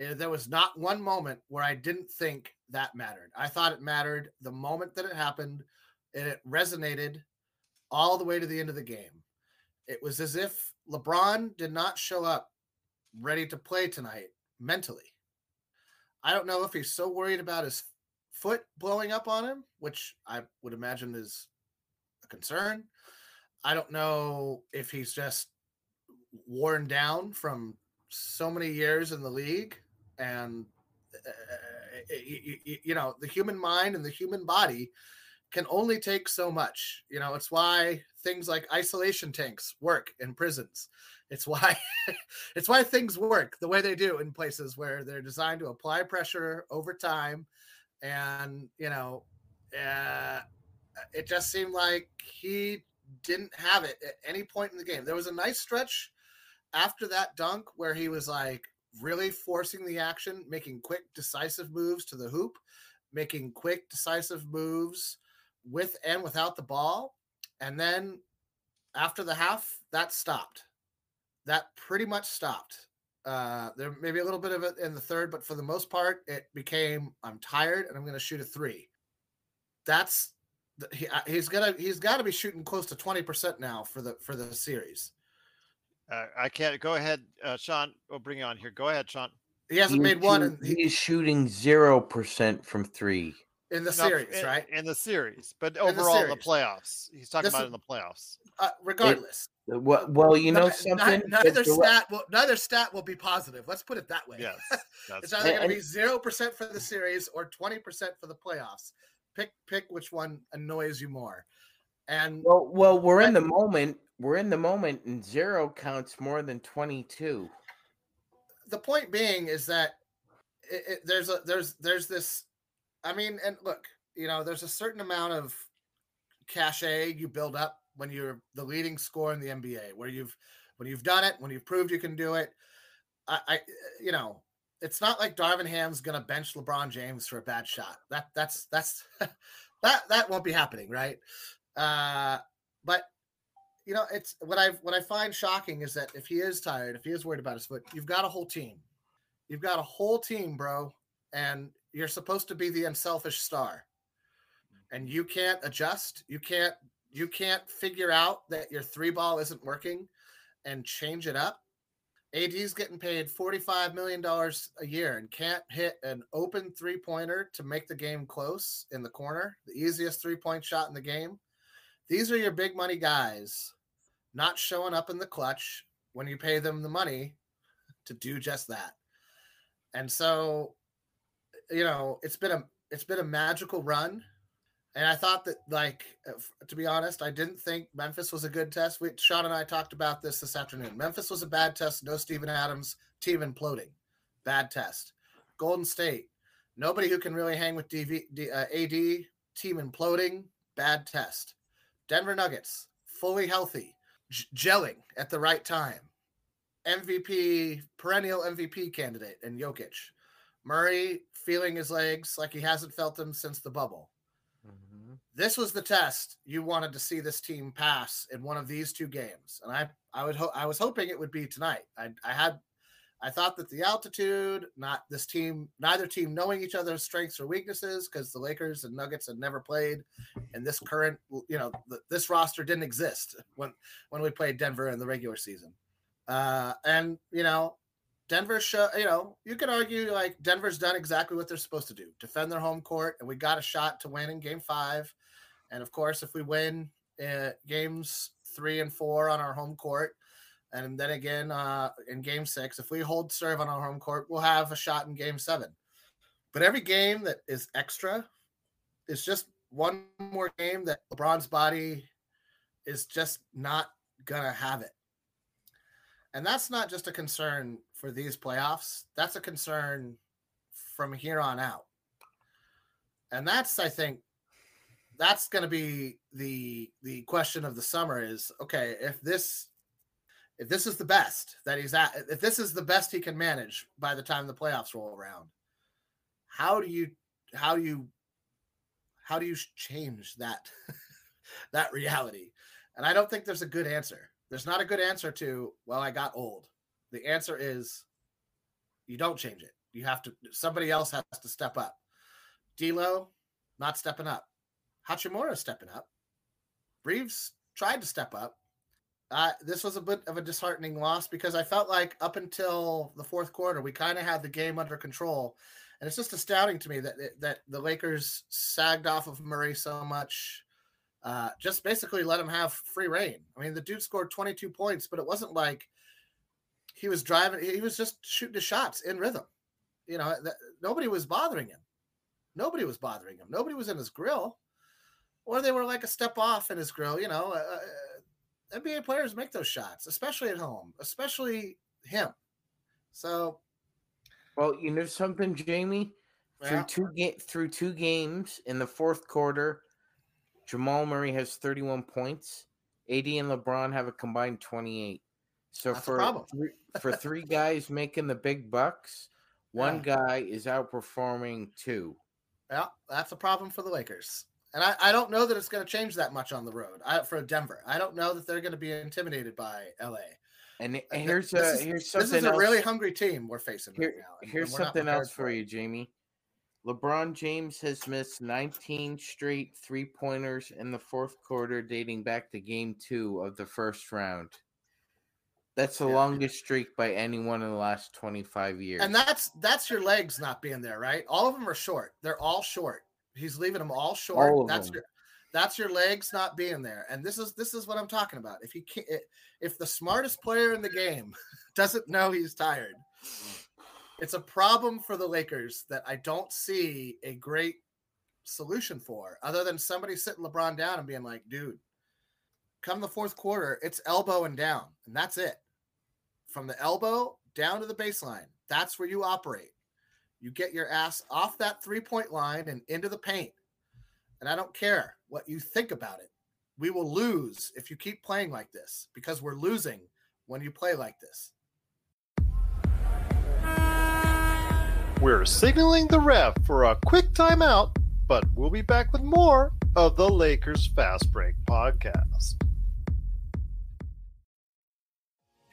Eh, There was not one moment where I didn't think that mattered. I thought it mattered the moment that it happened, and it resonated all the way to the end of the game. It was as if LeBron did not show up ready to play tonight mentally. I don't know if he's so worried about his foot blowing up on him, which I would imagine is a concern. I don't know if he's just worn down from so many years in the league and uh, y- y- you know the human mind and the human body can only take so much you know it's why things like isolation tanks work in prisons it's why it's why things work the way they do in places where they're designed to apply pressure over time and you know uh, it just seemed like he didn't have it at any point in the game. There was a nice stretch after that dunk where he was like really forcing the action, making quick, decisive moves to the hoop, making quick, decisive moves with and without the ball. And then after the half, that stopped. That pretty much stopped. Uh, there may be a little bit of it in the third, but for the most part, it became I'm tired and I'm going to shoot a three. That's he, uh, he's gonna he's got to be shooting close to 20% now for the for the series. Uh, I can't go ahead, uh, Sean. We'll bring you on here. Go ahead, Sean. He hasn't He's made one shoot- in, he- he's shooting zero percent from three. In the No, series, in, right? In the series, but overall in the series. playoffs, he's talking This about is- in the playoffs. Uh, regardless, Well, well, you know Ni- something. ni- neither The- the- stat will neither stat will be positive. Let's put it that way. Yes, it's either going to be zero percent for the series or 20% for the playoffs. Pick pick which one annoys you more. And Well, well, we're in the moment. We're in the moment, and zero counts more than twenty-two. the point being is that it, it, there's a there's there's this i mean and look you know there's a certain amount of cachet you build up when you're the leading scorer in the nba where you've when you've done it when you've proved you can do it. I, I you know it's not like darvin ham's gonna bench lebron james for a bad shot. That that's that's that that won't be happening right? Uh but you know, it's what I what I find shocking is that if he is tired, if he is worried about his foot, you've got a whole team. You've got a whole team, bro, and you're supposed to be the unselfish star. And you can't adjust. You can't you can't figure out that your three ball isn't working and change it up. AD's getting paid $45 million a year and can't hit an open three pointer to make the game close in the corner, the easiest three point shot in the game. These are your big money guys not showing up in the clutch when you pay them the money to do just that. And so, you know, it's been a it's been a magical run. And I thought that, like, to be honest, I didn't think Memphis was a good test. We, Sean and I talked about this this afternoon. Memphis was a bad test. No Steven Adams, team imploding. Bad test. Golden State, nobody who can really hang with DV, D, uh, AD, team imploding. Bad test. Denver Nuggets, fully healthy, j- gelling at the right time. MVP, perennial MVP candidate, and Jokic. Murray feeling his legs like he hasn't felt them since the bubble. Mm-hmm. This was the test you wanted to see this team pass in one of these two games, and I I would ho- I was hoping it would be tonight. I I had I thought that the altitude, not this team, neither team knowing each other's strengths or weaknesses, because the Lakers and Nuggets had never played, and this current, you know, the, this roster didn't exist when when we played Denver in the regular season. Uh, and you know, Denver show, you know, you could argue like Denver's done exactly what they're supposed to do, defend their home court, and we got a shot to win in Game Five. And of course, if we win uh, games three and four on our home court and then again, uh, in game six, if we hold serve on our home court, we'll have a shot in game seven. But every game that is extra is just one more game that LeBron's body is just not going to have it. And that's not just a concern for these playoffs, that's a concern from here on out. And that's, I think, that's going to be the the question of the summer is okay if this if this is the best that he's at, if this is the best he can manage by the time the playoffs roll around, how do you, how do you, how do you change that, that reality? And I don't think there's a good answer. There's not a good answer to, well, I got old. The answer is you don't change it. You have to, somebody else has to step up. D'Lo, not stepping up. Hachimura stepping up. Reaves tried to step up uh, this was a bit of a disheartening loss because I felt like up until the fourth quarter, we kind of had the game under control. And it's just astounding to me that that the Lakers sagged off of Murray so much, uh, just basically let him have free reign. I mean, the dude scored 22 points, but it wasn't like he was driving; he was just shooting his shots in rhythm. You know, that, nobody was bothering him. Nobody was bothering him. Nobody was in his grill, or they were like a step off in his grill. You know, uh, NBA players make those shots, especially at home, especially him. So, well, you know something, Jamie. Yeah. Through two ga- through two games in the fourth quarter, Jamal Murray has 31 points. AD and LeBron have a combined 28. So That's for three, for three guys making the big bucks, one yeah. guy is outperforming two. Yeah, that's a problem for the Lakers. And I, I don't know that it's going to change that much on the road I, for Denver. I don't know that they're going to be intimidated by LA. And, and uh, here's a, uh, is, here's something This is a else. really hungry team we're facing Here, right now. and- here's and something else for you, Jamie. LeBron James has missed 19 straight three pointers in the fourth quarter, dating back to game two of the first round. That's the Yeah. longest streak by anyone in the last 25 years. And that's that's your legs not being there, right? All of them are short. They're all short. He's leaving them all short. All that's them. your that's your legs not being there. And this is this is what I'm talking about. If he can't, if the smartest player in the game doesn't know he's tired, it's a problem for the Lakers that I don't see a great solution for, other than somebody sitting LeBron down and being like, "Dude, come the fourth quarter, it's elbow and down, and that's it. From the elbow down to the baseline, that's where you operate. You get your ass off that three point line and into the paint. And I don't care what you think about it. We will lose if you keep playing like this because we're losing when you play like this. We're signaling the ref for a quick timeout, but we'll be back with more of the Lakers Fast Break podcast.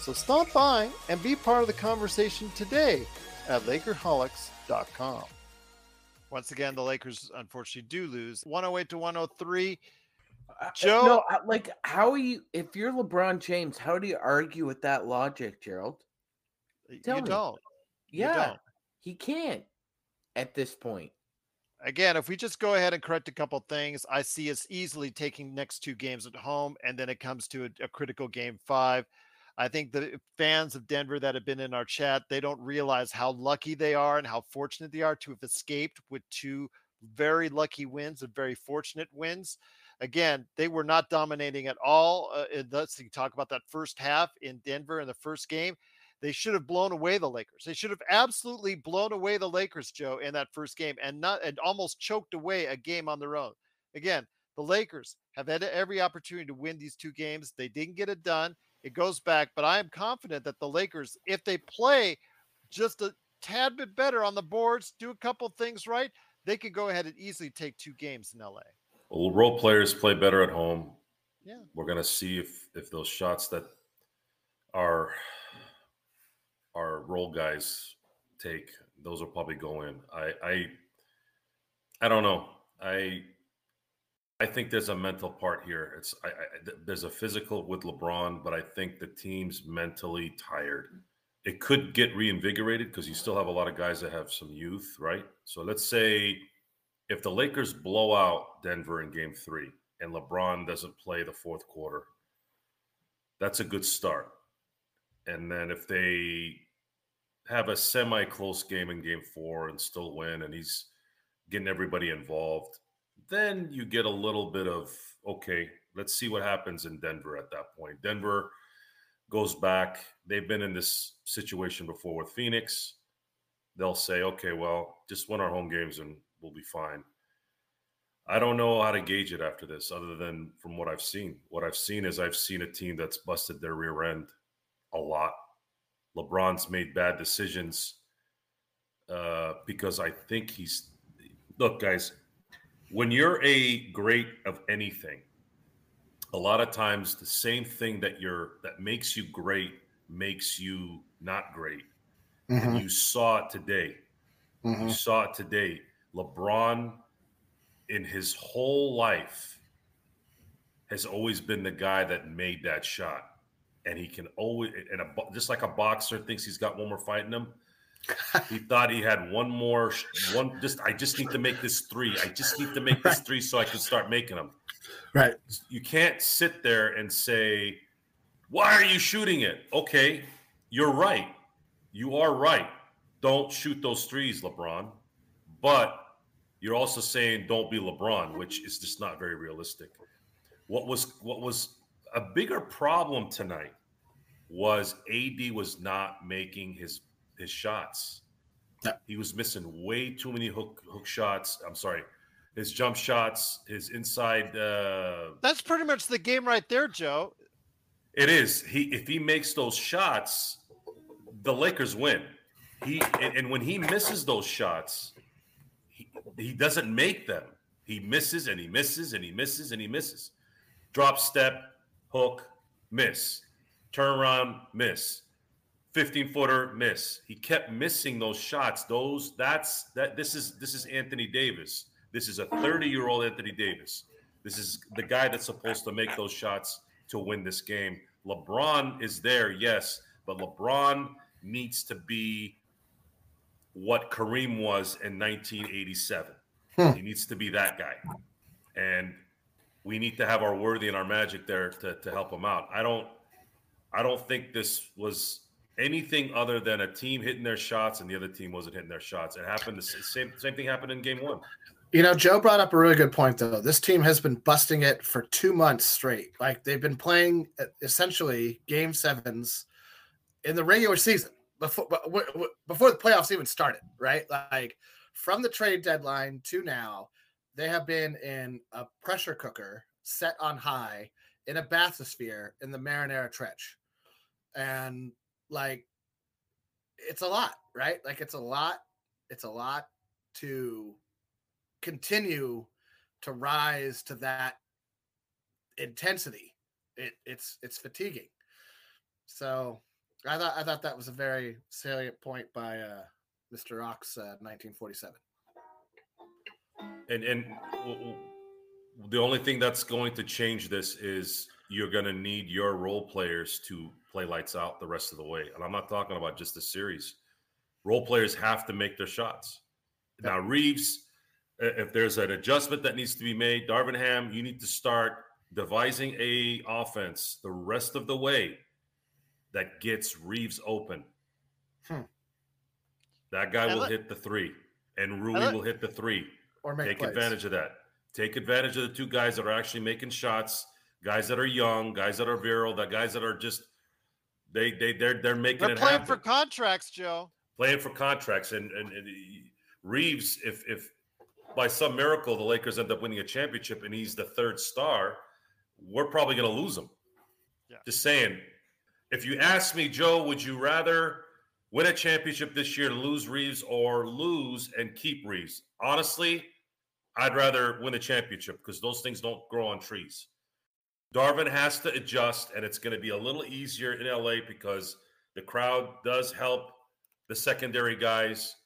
So stop by and be part of the conversation today at Lakerholics.com. Once again, the Lakers unfortunately do lose 108 to 103. Uh, uh, Joe, no, uh, like how are you? If you're LeBron James, how do you argue with that logic, Gerald? Tell you me. don't. You Yeah, don't. he can't at this point. again, if we just go ahead and correct a couple things, I see us easily taking next two games at home, and then it comes to a, a critical game five. I think the fans of Denver that have been in our chat, they don't realize how lucky they are and how fortunate they are to have escaped with two very lucky wins and very fortunate wins. Again, they were not dominating at all. Uh, let's talk about that first half in Denver in the first game. They should have blown away the Lakers. They should have absolutely blown away the Lakers, Joe, in that first game, and not and almost choked away a game on their own. Again, the Lakers have had every opportunity to win these two games. They didn't get it done. It goes back, but I am confident that the Lakers, if they play just a tad bit better on the boards, do a couple things right, they could go ahead and easily take two games in LA. Well, role players play better at home. Yeah. We're gonna see if if those shots that our our role guys take, those will probably go in. I I I don't know. I I think there's a mental part here. It's I, I there's a physical with LeBron, but I think the team's mentally tired. It could get reinvigorated because you still have a lot of guys that have some youth, right? So let's say if the Lakers blow out Denver in game three and LeBron doesn't play the fourth quarter, that's a good start. And then if they have a semi close game in game four and still win and he's getting everybody involved, then you get a little bit of, okay, let's see what happens in Denver at that point. Denver goes back. They've been in this situation before with Phoenix. They'll say, okay, well, just win our home games and we'll be fine. I don't know how to gauge it after this, other than from what I've seen. What I've seen is I've seen a team that's busted their rear end a lot. LeBron's made bad decisions uh, because I think he's. Look, guys, when you're a great of anything, a lot of times the same thing that you're that makes you great makes you not great. And Mhm. you saw it today. You Mhm. saw it today. LeBron, in his whole life, has always been the guy that made that shot, and he can always and a, just like a boxer thinks he's got one more fight in him. He thought he had one more, one. Just I just need to make this three. I just need to make this three so I can start making them. Right. You can't sit there and say, "Why are you shooting it?" Okay, you're right. You are right. Don't shoot those threes, LeBron. But you're also saying don't be LeBron, which is just not very realistic. What was what was a bigger problem tonight was AD was not making his his shots. He was missing way too many hook hook shots. I'm sorry, his jump shots, his inside. Uh, That's pretty much the game right there, Joe. it is. He if he makes those shots, the Lakers win. He and, and when he misses those shots, he, he doesn't make them. He misses and he misses and he misses and he misses. Drop step, hook, miss. Turn around, miss. 15 footer, miss. He kept missing those shots. Those that's that this is this is Anthony Davis. This is a 30-year-old Anthony Davis. This is the guy that's supposed to make those shots to win this game. LeBron is there, yes, but LeBron needs to be what Kareem was in 1987. Hmm. He needs to be that guy. And we need to have our worthy and our magic there to, to help him out. I don't I don't think this was anything other than a team hitting their shots and the other team wasn't hitting their shots. It happened the same same thing happened in game one. You know, Joe brought up a really good point, though. This team has been busting it for two months straight. Like they've been playing uh, essentially game sevens in the regular season before before the playoffs even started, right? Like from the trade deadline to now, they have been in a pressure cooker set on high in a bathysphere in the Marinara Trench. And like it's a lot, right? Like it's a lot. It's a lot to continue to rise to that intensity. It, it's it's fatiguing. So I thought I thought that was a very salient point by uh, Mr. Ox, uh, 1947. And and the only thing that's going to change this is you're going to need your role players to play lights out the rest of the way. And I'm not talking about just the series. Role players have to make their shots. Now Reaves, if there's an adjustment that needs to be made, Darvin Ham, you need to start devising a offense the rest of the way that gets Reaves open. Hmm. That guy will hit the three, and Rui will hit the three. Or take plays. advantage of that. Take advantage of the two guys that are actually making shots, guys that are young, guys that are virile, that guys that are just they they they're they're making they're it playing happen. for contracts, Joe. Playing for contracts, and, and and Reaves, if if by some miracle the Lakers end up winning a championship and he's the third star, we're probably going to lose him. Yeah. Just saying. If you ask me, Joe, would you rather win a championship this year and lose Reaves or lose and keep Reaves? Honestly, I'd rather win a championship because those things don't grow on trees. Darvin has to adjust, and it's going to be a little easier in LA because the crowd does help the secondary guys.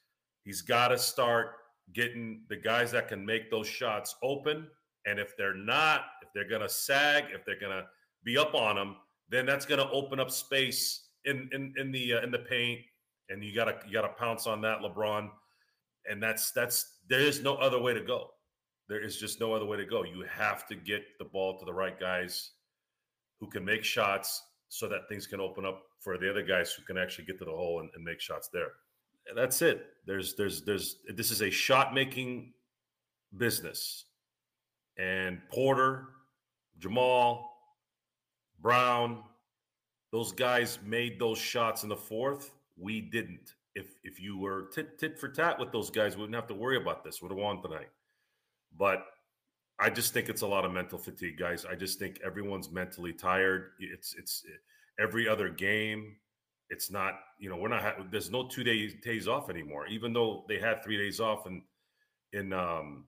He's got to start getting the guys that can make those shots open. And if they're not, if they're going to sag, if they're going to be up on them, then that's going to open up space in in, in the uh, in the paint, and you got to you got to pounce on that, LeBron. And that's that's there is no other way to go. There is just no other way to go. You have to get the ball to the right guys who can make shots so that things can open up for the other guys who can actually get to the hole and, and make shots there. And that's it. There's there's there's this is a shot making business. And Porter, Jamal, Brown, those guys made those shots in the fourth. We didn't. If if you were tit tit for tat with those guys, we wouldn't have to worry about this. Would have won tonight. But I just think it's a lot of mental fatigue, guys. I just think everyone's mentally tired. It's it's every other game. It's not, you know, we're not. Ha- there's no two days days off anymore. Even though they had three days off in in um,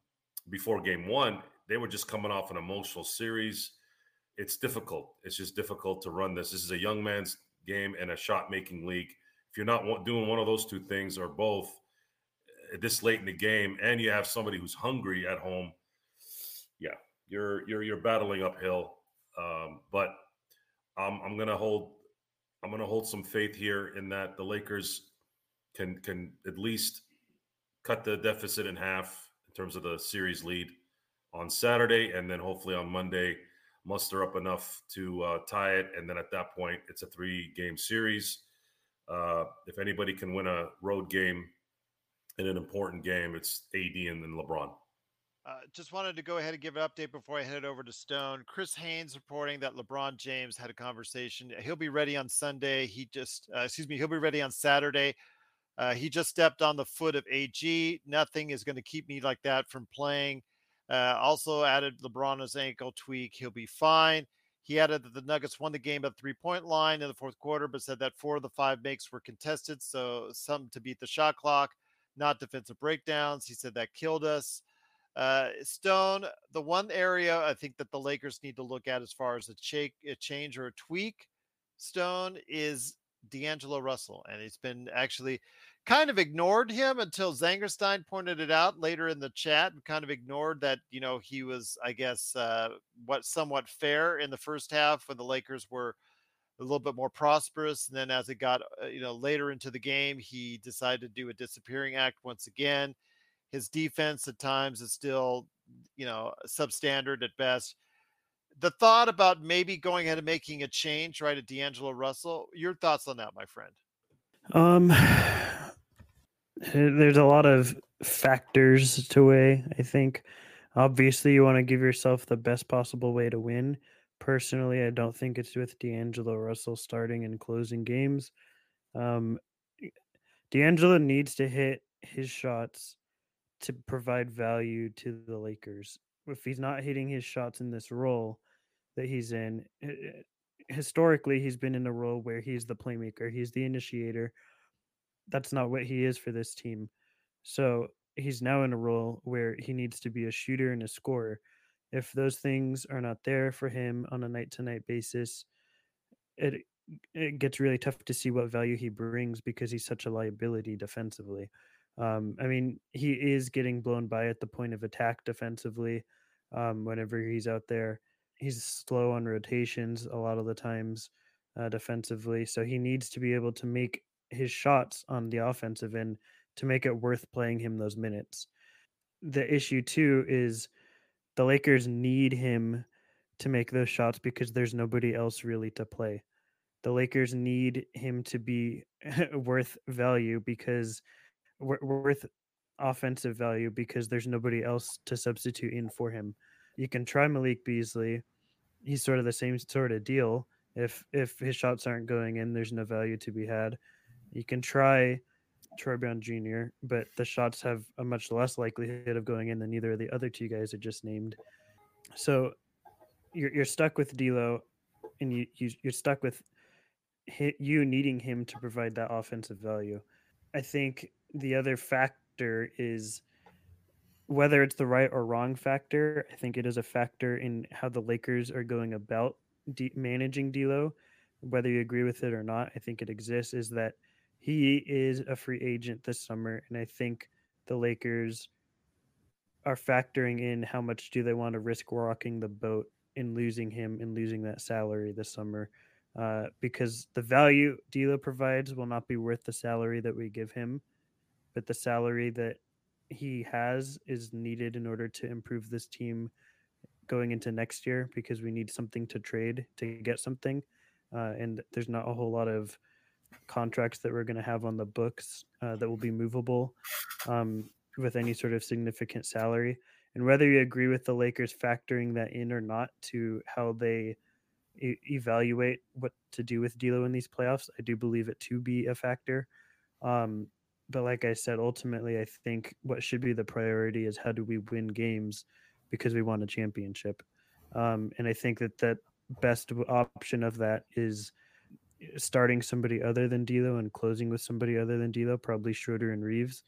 before game one, they were just coming off an emotional series. It's difficult. It's just difficult to run this. This is a young man's game and a shot making league. If you're not doing one of those two things or both this late in the game, and you have somebody who's hungry at home, yeah, you're you're you're battling uphill. Um, but I'm I'm gonna hold I'm gonna hold some faith here in that the Lakers can can at least cut the deficit in half in terms of the series lead on Saturday, and then hopefully on Monday muster up enough to uh, tie it, and then at that point it's a three game series. Uh, if anybody can win a road game in an important game, it's AD and then LeBron. Uh, just wanted to go ahead and give an update before I head over to Stone. Chris Haynes reporting that LeBron James had a conversation. He'll be ready on Sunday. He just, uh, excuse me, he'll be ready on Saturday. Uh, he just stepped on the foot of AG. Nothing is going to keep me like that from playing. Uh, also added LeBron's ankle tweak. He'll be fine. He added that the Nuggets won the game at three point line in the fourth quarter, but said that four of the five makes were contested. So some to beat the shot clock, not defensive breakdowns. He said that killed us. Uh, Stone, the one area I think that the Lakers need to look at as far as a, a change or a tweak, Stone, is D'Angelo Russell. And it's been actually kind of ignored him until Zangerstein pointed it out later in the chat and kind of ignored that, you know, he was, I guess, uh, what somewhat fair in the first half when the Lakers were a little bit more prosperous. And then as it got, uh, you know, later into the game, he decided to do a disappearing act once again. His defense at times is still, you know, substandard at best. The thought about maybe going ahead and making a change, right, at D'Angelo Russell. Your thoughts on that, my friend? Um, there's a lot of factors to weigh. I think, obviously, you want to give yourself the best possible way to win. Personally, I don't think it's with D'Angelo Russell starting and closing games. Um, D'Angelo needs to hit his shots to provide value to the Lakers. If he's not hitting his shots in this role that he's in, historically he's been in a role where he's the playmaker, he's the initiator. That's not what he is for this team. So he's now in a role where he needs to be a shooter and a scorer. If those things are not there for him on a night to night basis, it it gets really tough to see what value he brings because he's such a liability defensively. Um, I mean, he is getting blown by at the point of attack defensively um, whenever he's out there. He's slow on rotations a lot of the times uh, defensively. So he needs to be able to make his shots on the offensive end to make it worth playing him those minutes. The issue, too, is the Lakers need him to make those shots because there's nobody else really to play. The Lakers need him to be worth value because worth offensive value because there's nobody else to substitute in for him. You can try Malik Beasley. He's sort of the same sort of deal. If if his shots aren't going in, there's no value to be had. You can try Troy Brown Jr., but the shots have a much less likelihood of going in than either of the other two guys I just named. So you're you're stuck with D'Lo, and you, you you're stuck with you needing him to provide that offensive value. I think the other factor is whether it's the right or wrong factor. I think it is a factor in how the Lakers are going about de- managing D'Lo. Whether you agree with it or not, I think it exists. Is that he is a free agent this summer, and I think the Lakers are factoring in how much do they want to risk rocking the boat in losing him and losing that salary this summer. Uh, because the value D'Lo provides will not be worth the salary that we give him but the salary that he has is needed in order to improve this team going into next year because we need something to trade to get something. Uh, and there's not a whole lot of contracts that we're going to have on the books uh, that will be movable um, with any sort of significant salary. And whether you agree with the Lakers factoring that in or not to how they e- evaluate what to do with D'Lo in these playoffs, I do believe it to be a factor. Um, but like I said, ultimately, I think what should be the priority is how do we win games because we want a championship. Um, and I think that that best option of that is starting somebody other than D'Lo and closing with somebody other than D'Lo, probably Schroeder and Reaves,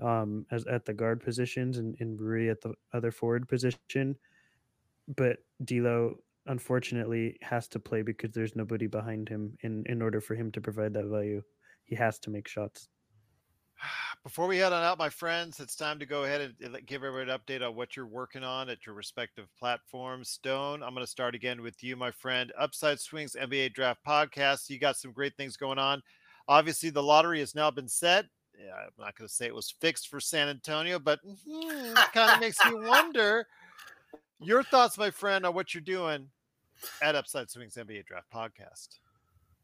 um, as at the guard positions and, and Rui at the other forward position. But D'Lo unfortunately has to play because there's nobody behind him in in order for him to provide that value. He has to make shots. Before we head on out, my friends, it's time to go ahead and give everybody an update on what you're working on at your respective platforms. Stone, I'm going to start again with you, my friend. Upside Swings NBA Draft Podcast. You got some great things going on. Obviously, the lottery has now been set. Yeah, I'm not going to say it was fixed for San Antonio, but hmm, kind of makes me wonder your thoughts, my friend, on what you're doing at Upside Swings NBA Draft Podcast.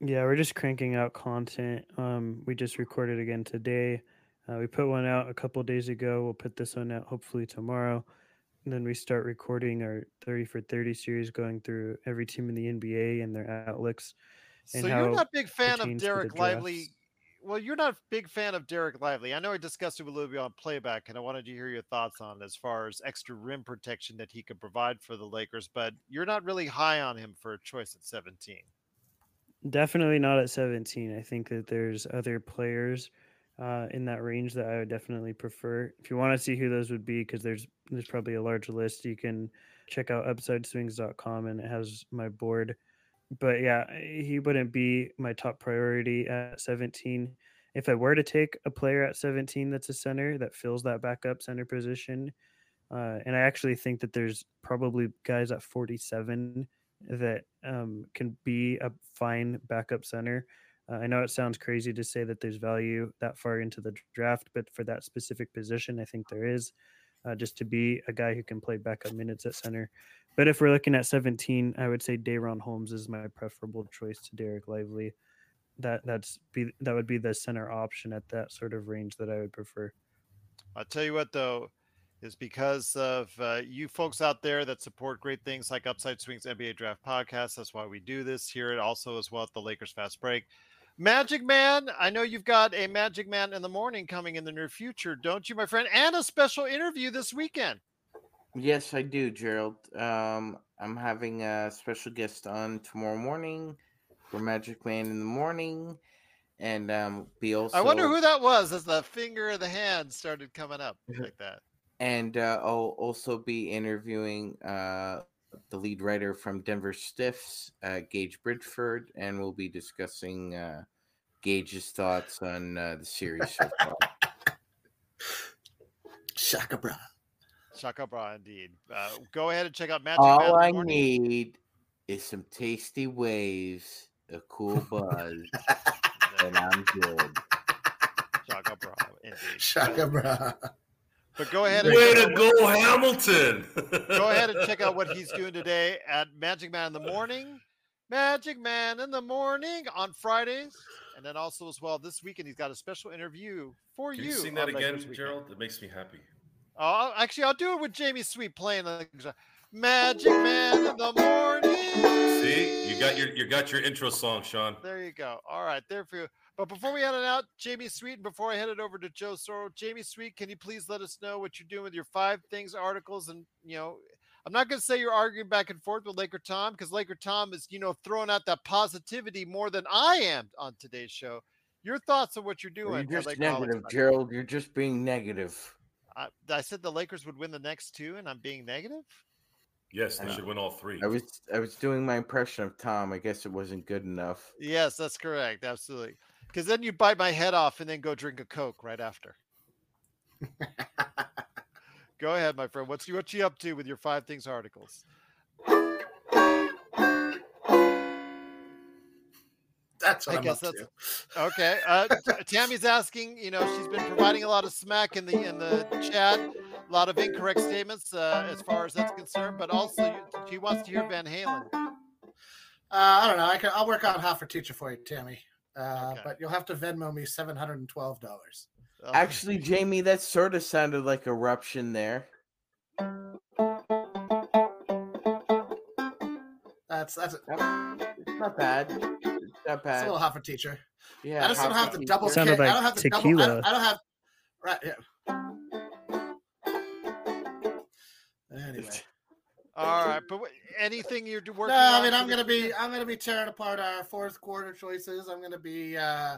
Yeah, we're just cranking out content. Um, we just recorded again today. Uh, we put one out a couple days ago. We'll put this one out hopefully tomorrow. And then we start recording our 30 for 30 series, going through every team in the NBA and their outlooks. And so you're not a big fan of Dereck Lively. Well, you're not a big fan of Dereck Lively. I know I discussed it a little bit on playback, and I wanted to hear your thoughts on as far as extra rim protection that he could provide for the Lakers. But you're not really high on him for a choice at 17. Definitely not at 17. I think that there's other players uh, in that range that I would definitely prefer. If you want to see who those would be, because there's there's probably a large list, you can check out upsideswings.com and it has my board. But yeah, he wouldn't be my top priority at 17. If I were to take a player at 17 that's a center that fills that backup center position, uh, and I actually think that there's probably guys at 47 that um, can be a fine backup center. Uh, I know it sounds crazy to say that there's value that far into the draft, but for that specific position, I think there is. Uh, just to be a guy who can play backup minutes at center. But if we're looking at 17, I would say DaRon Holmes is my preferable choice to Dereck Lively. That that's be that would be the center option at that sort of range that I would prefer. I'll tell you what though, is because of uh, you folks out there that support great things like Upside Swings NBA Draft Podcast. That's why we do this here. It also, as well at the Lakers Fast Break. Magic Man, I know you've got a Magic Man in the morning coming in the near future, don't you, my friend? And a special interview this weekend. Yes, I do, Gerald. Um, I'm having a special guest on tomorrow morning for Magic Man in the morning, and um, be also. I wonder who that was as the finger of the hand started coming up like that. And uh, I'll also be interviewing uh, the lead writer from Denver Stiffs, uh, Gage Bridgeford, and we'll be discussing uh, Gage's thoughts on uh, the series so far. Shaka bra. Shaka bra, indeed. Uh, go ahead and check out Magic All Man. I morning. need is some tasty waves, a cool buzz, and I'm good. Shaka bra, indeed. Shaka bra. But go ahead and Way to go, Hamilton! go ahead and check out what he's doing today at Magic Man in the morning. Magic Man in the morning on Fridays. And then also as well this weekend he's got a special interview for Can you. you sing that again, Gerald? It makes me happy. Oh, actually, I'll do it with Jamie Sweet playing Magic Man in the morning. See, you got your you got your intro song, Sean. There you go. All right, there for you. But before we head it out, Jamie Sweet, and before I head it over to Joe Soro, Jamie Sweet, can you please let us know what you're doing with your five things articles? And you know, I'm not going to say you're arguing back and forth with Laker Tom because Laker Tom is, you know, throwing out that positivity more than I am on today's show. Your thoughts on what you're doing? You're just Lakerholics negative, Gerald. You're just being negative. I, I said the Lakers would win the next two, and I'm being negative. Yes, they I- should win all three. I was I was doing my impression of Tom. I guess it wasn't good enough. Yes, that's correct. Absolutely. Because then you bite my head off and then go drink a Coke right after. go ahead, my friend. What's what you up to with your five things articles? That's what I I'm guess up that's to. okay. Uh, Tammy's asking. You know, she's been providing a lot of smack in the in the chat, a lot of incorrect statements uh, as far as that's concerned. But also, she wants to hear Van Halen. Uh, I don't know. I can. I'll work out Hot for Teacher for you, Tammy. Uh, Okay. But you'll have to Venmo me seven hundred and twelve dollars. Uh, Actually, Jamie, that sort of sounded like eruption there. That's that's it's It's not bad. It's not a little Hot for Teacher. Yeah, I just don't have a the double. teacher. K. Sounded I like don't have the double. I tequila. don't, I don't have. Right. Yeah. Anyway. All right, but anything you're working No, I mean I'm gonna be I'm gonna be tearing apart our fourth quarter choices. I'm gonna be uh,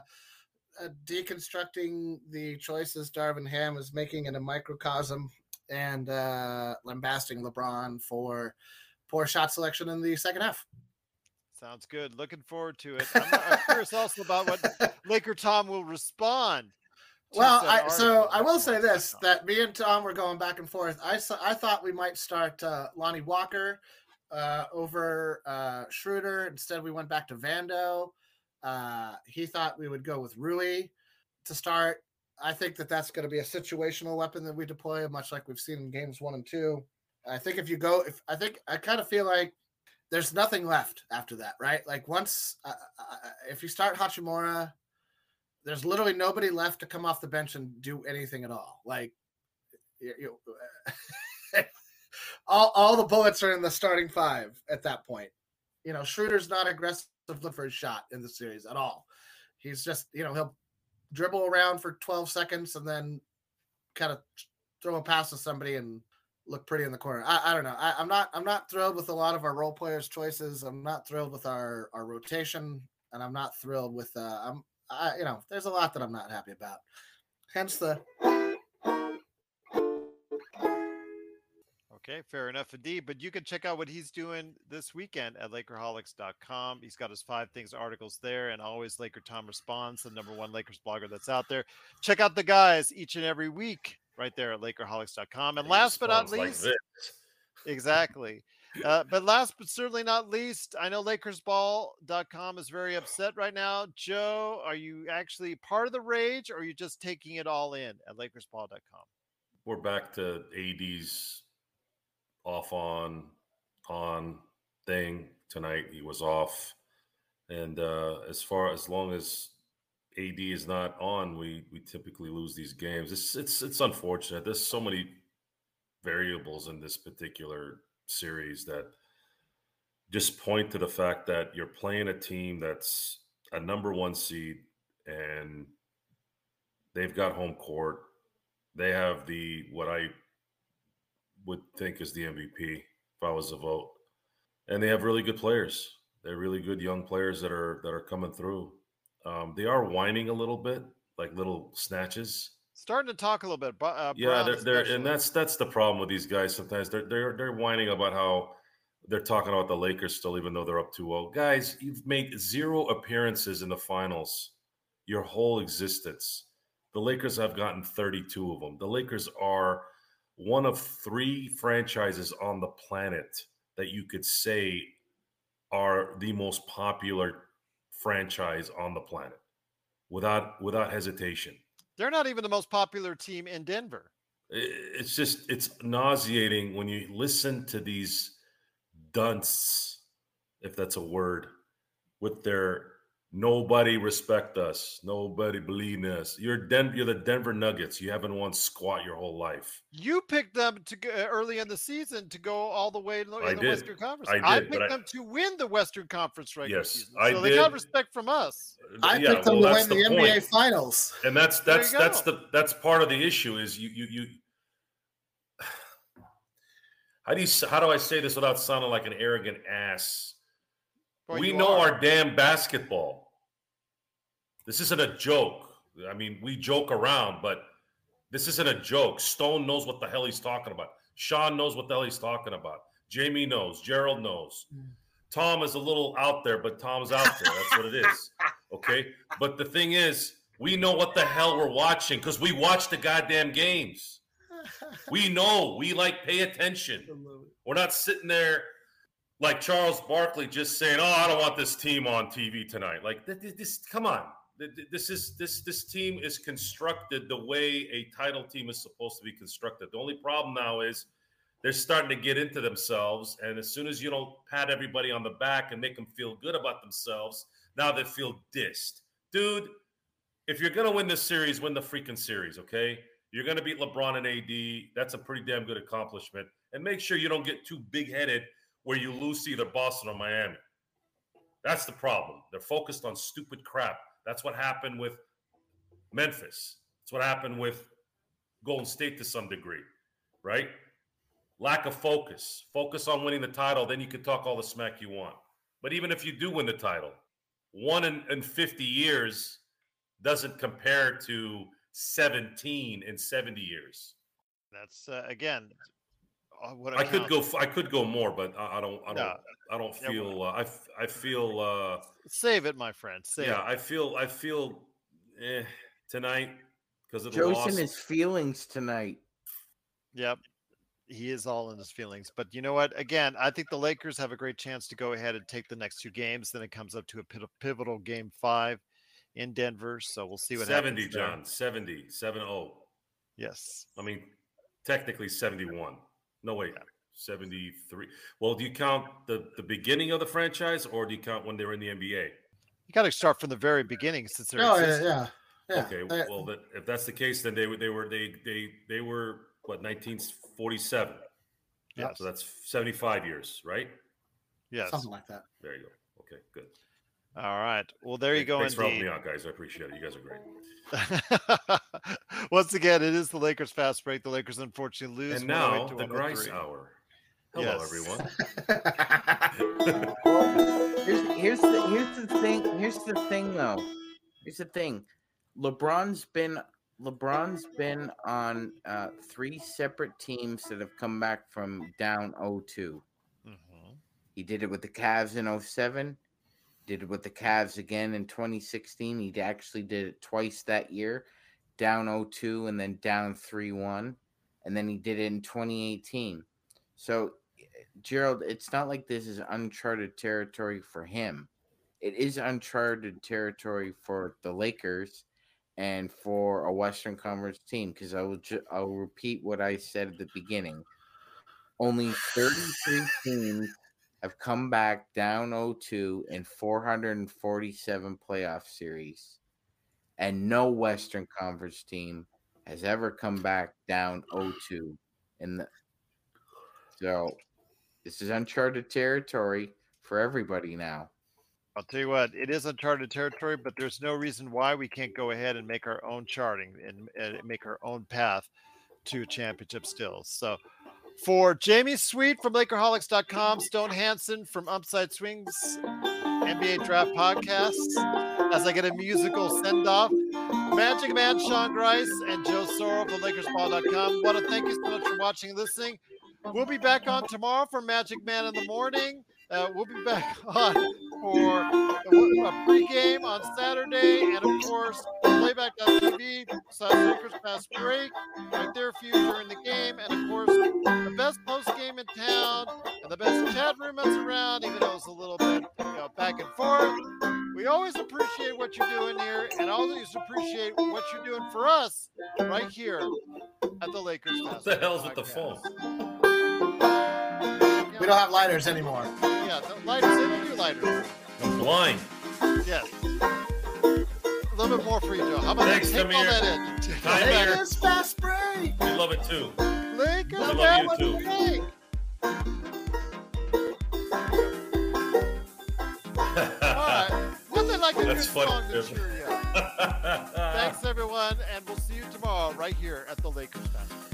uh, deconstructing the choices Darvin Ham is making in a microcosm and uh, lambasting LeBron for poor shot selection in the second half. Sounds good. Looking forward to it. I'm, I'm curious also about what Laker Tom will respond. Well, I, so I will say this: that me and Tom were going back and forth. I saw, I thought we might start uh, Lonnie Walker uh, over uh, Schroeder. Instead, we went back to Vando. Uh, he thought we would go with Rui to start. I think that that's going to be a situational weapon that we deploy, much like we've seen in games one and two. I think if you go, if I think I kind of feel like there's nothing left after that, right? Like once, uh, uh, if you start Hachimura, there's literally nobody left to come off the bench and do anything at all. Like, you, you, all all the bullets are in the starting five at that point. You know, Schroeder's not aggressive for his shot in the series at all. He's just, you know, he'll dribble around for 12 seconds and then kind of throw a pass to somebody and look pretty in the corner. I, I don't know. I, I'm not I'm not thrilled with a lot of our role players' choices. I'm not thrilled with our our rotation, and I'm not thrilled with uh I'm I you know, there's a lot that I'm not happy about. Hence the Okay, fair enough indeed. But you can check out what he's doing this weekend at Lakerholics.com. He's got his five things articles there, and always Laker Tom responds, the number one Lakers blogger that's out there. Check out the guys each and every week right there at Lakerholics.com. And last but not responds like least, exactly. Uh, but last but certainly not least, I know LakersBall.com is very upset right now. Joe, are you actually part of the rage, or are you just taking it all in at LakersBall.com? We're back to AD's off on on thing tonight. He was off, and uh, as far as long as AD is not on, we we typically lose these games. It's it's it's unfortunate. There's so many variables in this particular series that just point to the fact that you're playing a team that's a number one seed, and they've got home court. They have the what I would think is the MVP if I was to vote, and they have really good players. They're really good young players that are that are coming through. Um, they are whining a little bit, like little snatches. Starting to talk a little bit. Uh, yeah, they're, they're and that's that's the problem with these guys. Sometimes they're they're they're whining about how they're talking about the Lakers still, even though they're up 2-0. Guys, you've made zero appearances in the finals your whole existence. The Lakers have gotten 32 of them. The Lakers are one of three franchises on the planet that you could say are the most popular franchise on the planet without without hesitation. They're not even the most popular team in Denver. It's just it's nauseating when you listen to these dunce, if that's a word, with their nobody respect us, nobody believe in us. You're Den- you're the Denver Nuggets. You haven't won squat your whole life. You picked them to go uh, early in the season to go all the way in the, I the did. Western Conference. I did, picked but I- them to win the Western Conference regular Yes, season. I so they got respect from us. I Yeah, picked them well, to win the, the NBA point. Finals. and that's that's that's go. the that's part of the issue is you you you how do you how do I say this without sounding like an arrogant ass? Well, we know are. our damn basketball. This isn't a joke. I mean, we joke around, but this isn't a joke. Stone knows what the hell he's talking about. Sean knows what the hell he's talking about. Jamie knows. Gerald knows. Hmm. Tom is a little out there, but Tom's out there. That's what it is. Okay. But the thing is, we know what the hell we're watching because we watch the goddamn games. We know. We like pay attention. We're not sitting there like Charles Barkley just saying, "Oh, I don't want this team on TV tonight." Like th- th- this, come on. Th- th- This is this this team is constructed the way a title team is supposed to be constructed. The only problem now is they're starting to get into themselves, and as soon as you don't pat everybody on the back and make them feel good about themselves, now they feel dissed, dude. If you're gonna win this series, win the freaking series, okay? You're gonna beat LeBron and AD. That's a pretty damn good accomplishment. And make sure you don't get too big headed where you lose either Boston or Miami. That's the problem. They're focused on stupid crap. That's what happened with Memphis. That's what happened with Golden State to some degree, right? Lack of focus. Focus on winning the title, then you can talk all the smack you want. But even if you do win the title, one in, in 50 years doesn't compare to 17 in 70 years. That's uh, again. Uh, What I could go. I could go more, but I, I don't. I don't. No. I don't feel. Uh, I. f- I feel. Uh, Save it, my friend. Save yeah, it. I feel. I feel eh, tonight because of the Joe's loss. in his feelings tonight. Yep. He is all in his feelings. But you know what? Again, I think the Lakers have a great chance to go ahead and take the next two games. Then it comes up to a pivotal game five in Denver. So we'll see what 70, happens. there. John. 70. 7 0. Yes. I mean, technically 71. No, wait. 73. Well, do you count the, the beginning of the franchise or do you count when they were in the NBA? You got to start from the very beginning since they're Oh, yeah, yeah. Yeah. Okay, They- well, that, if that's the case, then they were they were they they they were what 1947. Yeah, So that's 75 years, right? Yes. Something like that. There you go. Okay, good. All right. Well, there you Hey, go. Thanks for helping me out, guys. I appreciate it. You guys are great. Once again, it is the Lakers fast break. The Lakers unfortunately lose. And now to the Grice Hour. Hello, Yes. everyone. Here's, here's the here's the thing. Here's the thing, though. Here's the thing. LeBron's been LeBron's been on uh, three separate teams that have come back from down 0-2. Mhm. He did it with the Cavs in 07. Did it with the Cavs again in 2016. He actually did it twice that year, down 0-2 and then down 3-1. And then he did it in 2018. So, eh, Gerald, it's not like this is uncharted territory for him. It is uncharted territory for the Lakers and for a Western Conference team because I will ju- I'll repeat what I said at the beginning. Only 33 teams have come back down 0-2 in 447 playoff series, and no Western Conference team has ever come back down 0-2 in the. So, this is uncharted territory for everybody now. I'll tell you what, it is uncharted territory, but there's no reason why we can't go ahead and make our own charting and, and make our own path to a championship still. So for Jamie Sweet from Lakerholics.com, Stone Hansen from Upside Swings NBA Draft Podcasts, as I get a musical send off, Magic Man Sean Grice and Joe Soro from LakersBall.com. Want to thank you so much for watching and listening. We'll be back on tomorrow for Magic Man in the morning. Uh, we'll be back on for a pregame on Saturday, and of course, playback.tv slash Lakers Fast Break right there for you during the game, and of course, the best post game in town and the best chat room that's around, even though it's a little bit you know, back and forth. We always appreciate what you're doing here, and always appreciate what you're doing for us right here at the Lakers What the hell's with the phone? We don't have lighters anymore. Yeah, the lighters. They don't do lighters. I'm blind. Yes. A little bit more for you, Joe. How about Thanks, that? Take all Tamir. that in. Take all Hi, that Tamir. in. It's fast break. We love it too. Lakers We love that you one too. big. All right. Nothing like a That's funny, song to Tim. cheer you. Thanks, everyone, and we'll see you tomorrow right here at the Lakers Fest.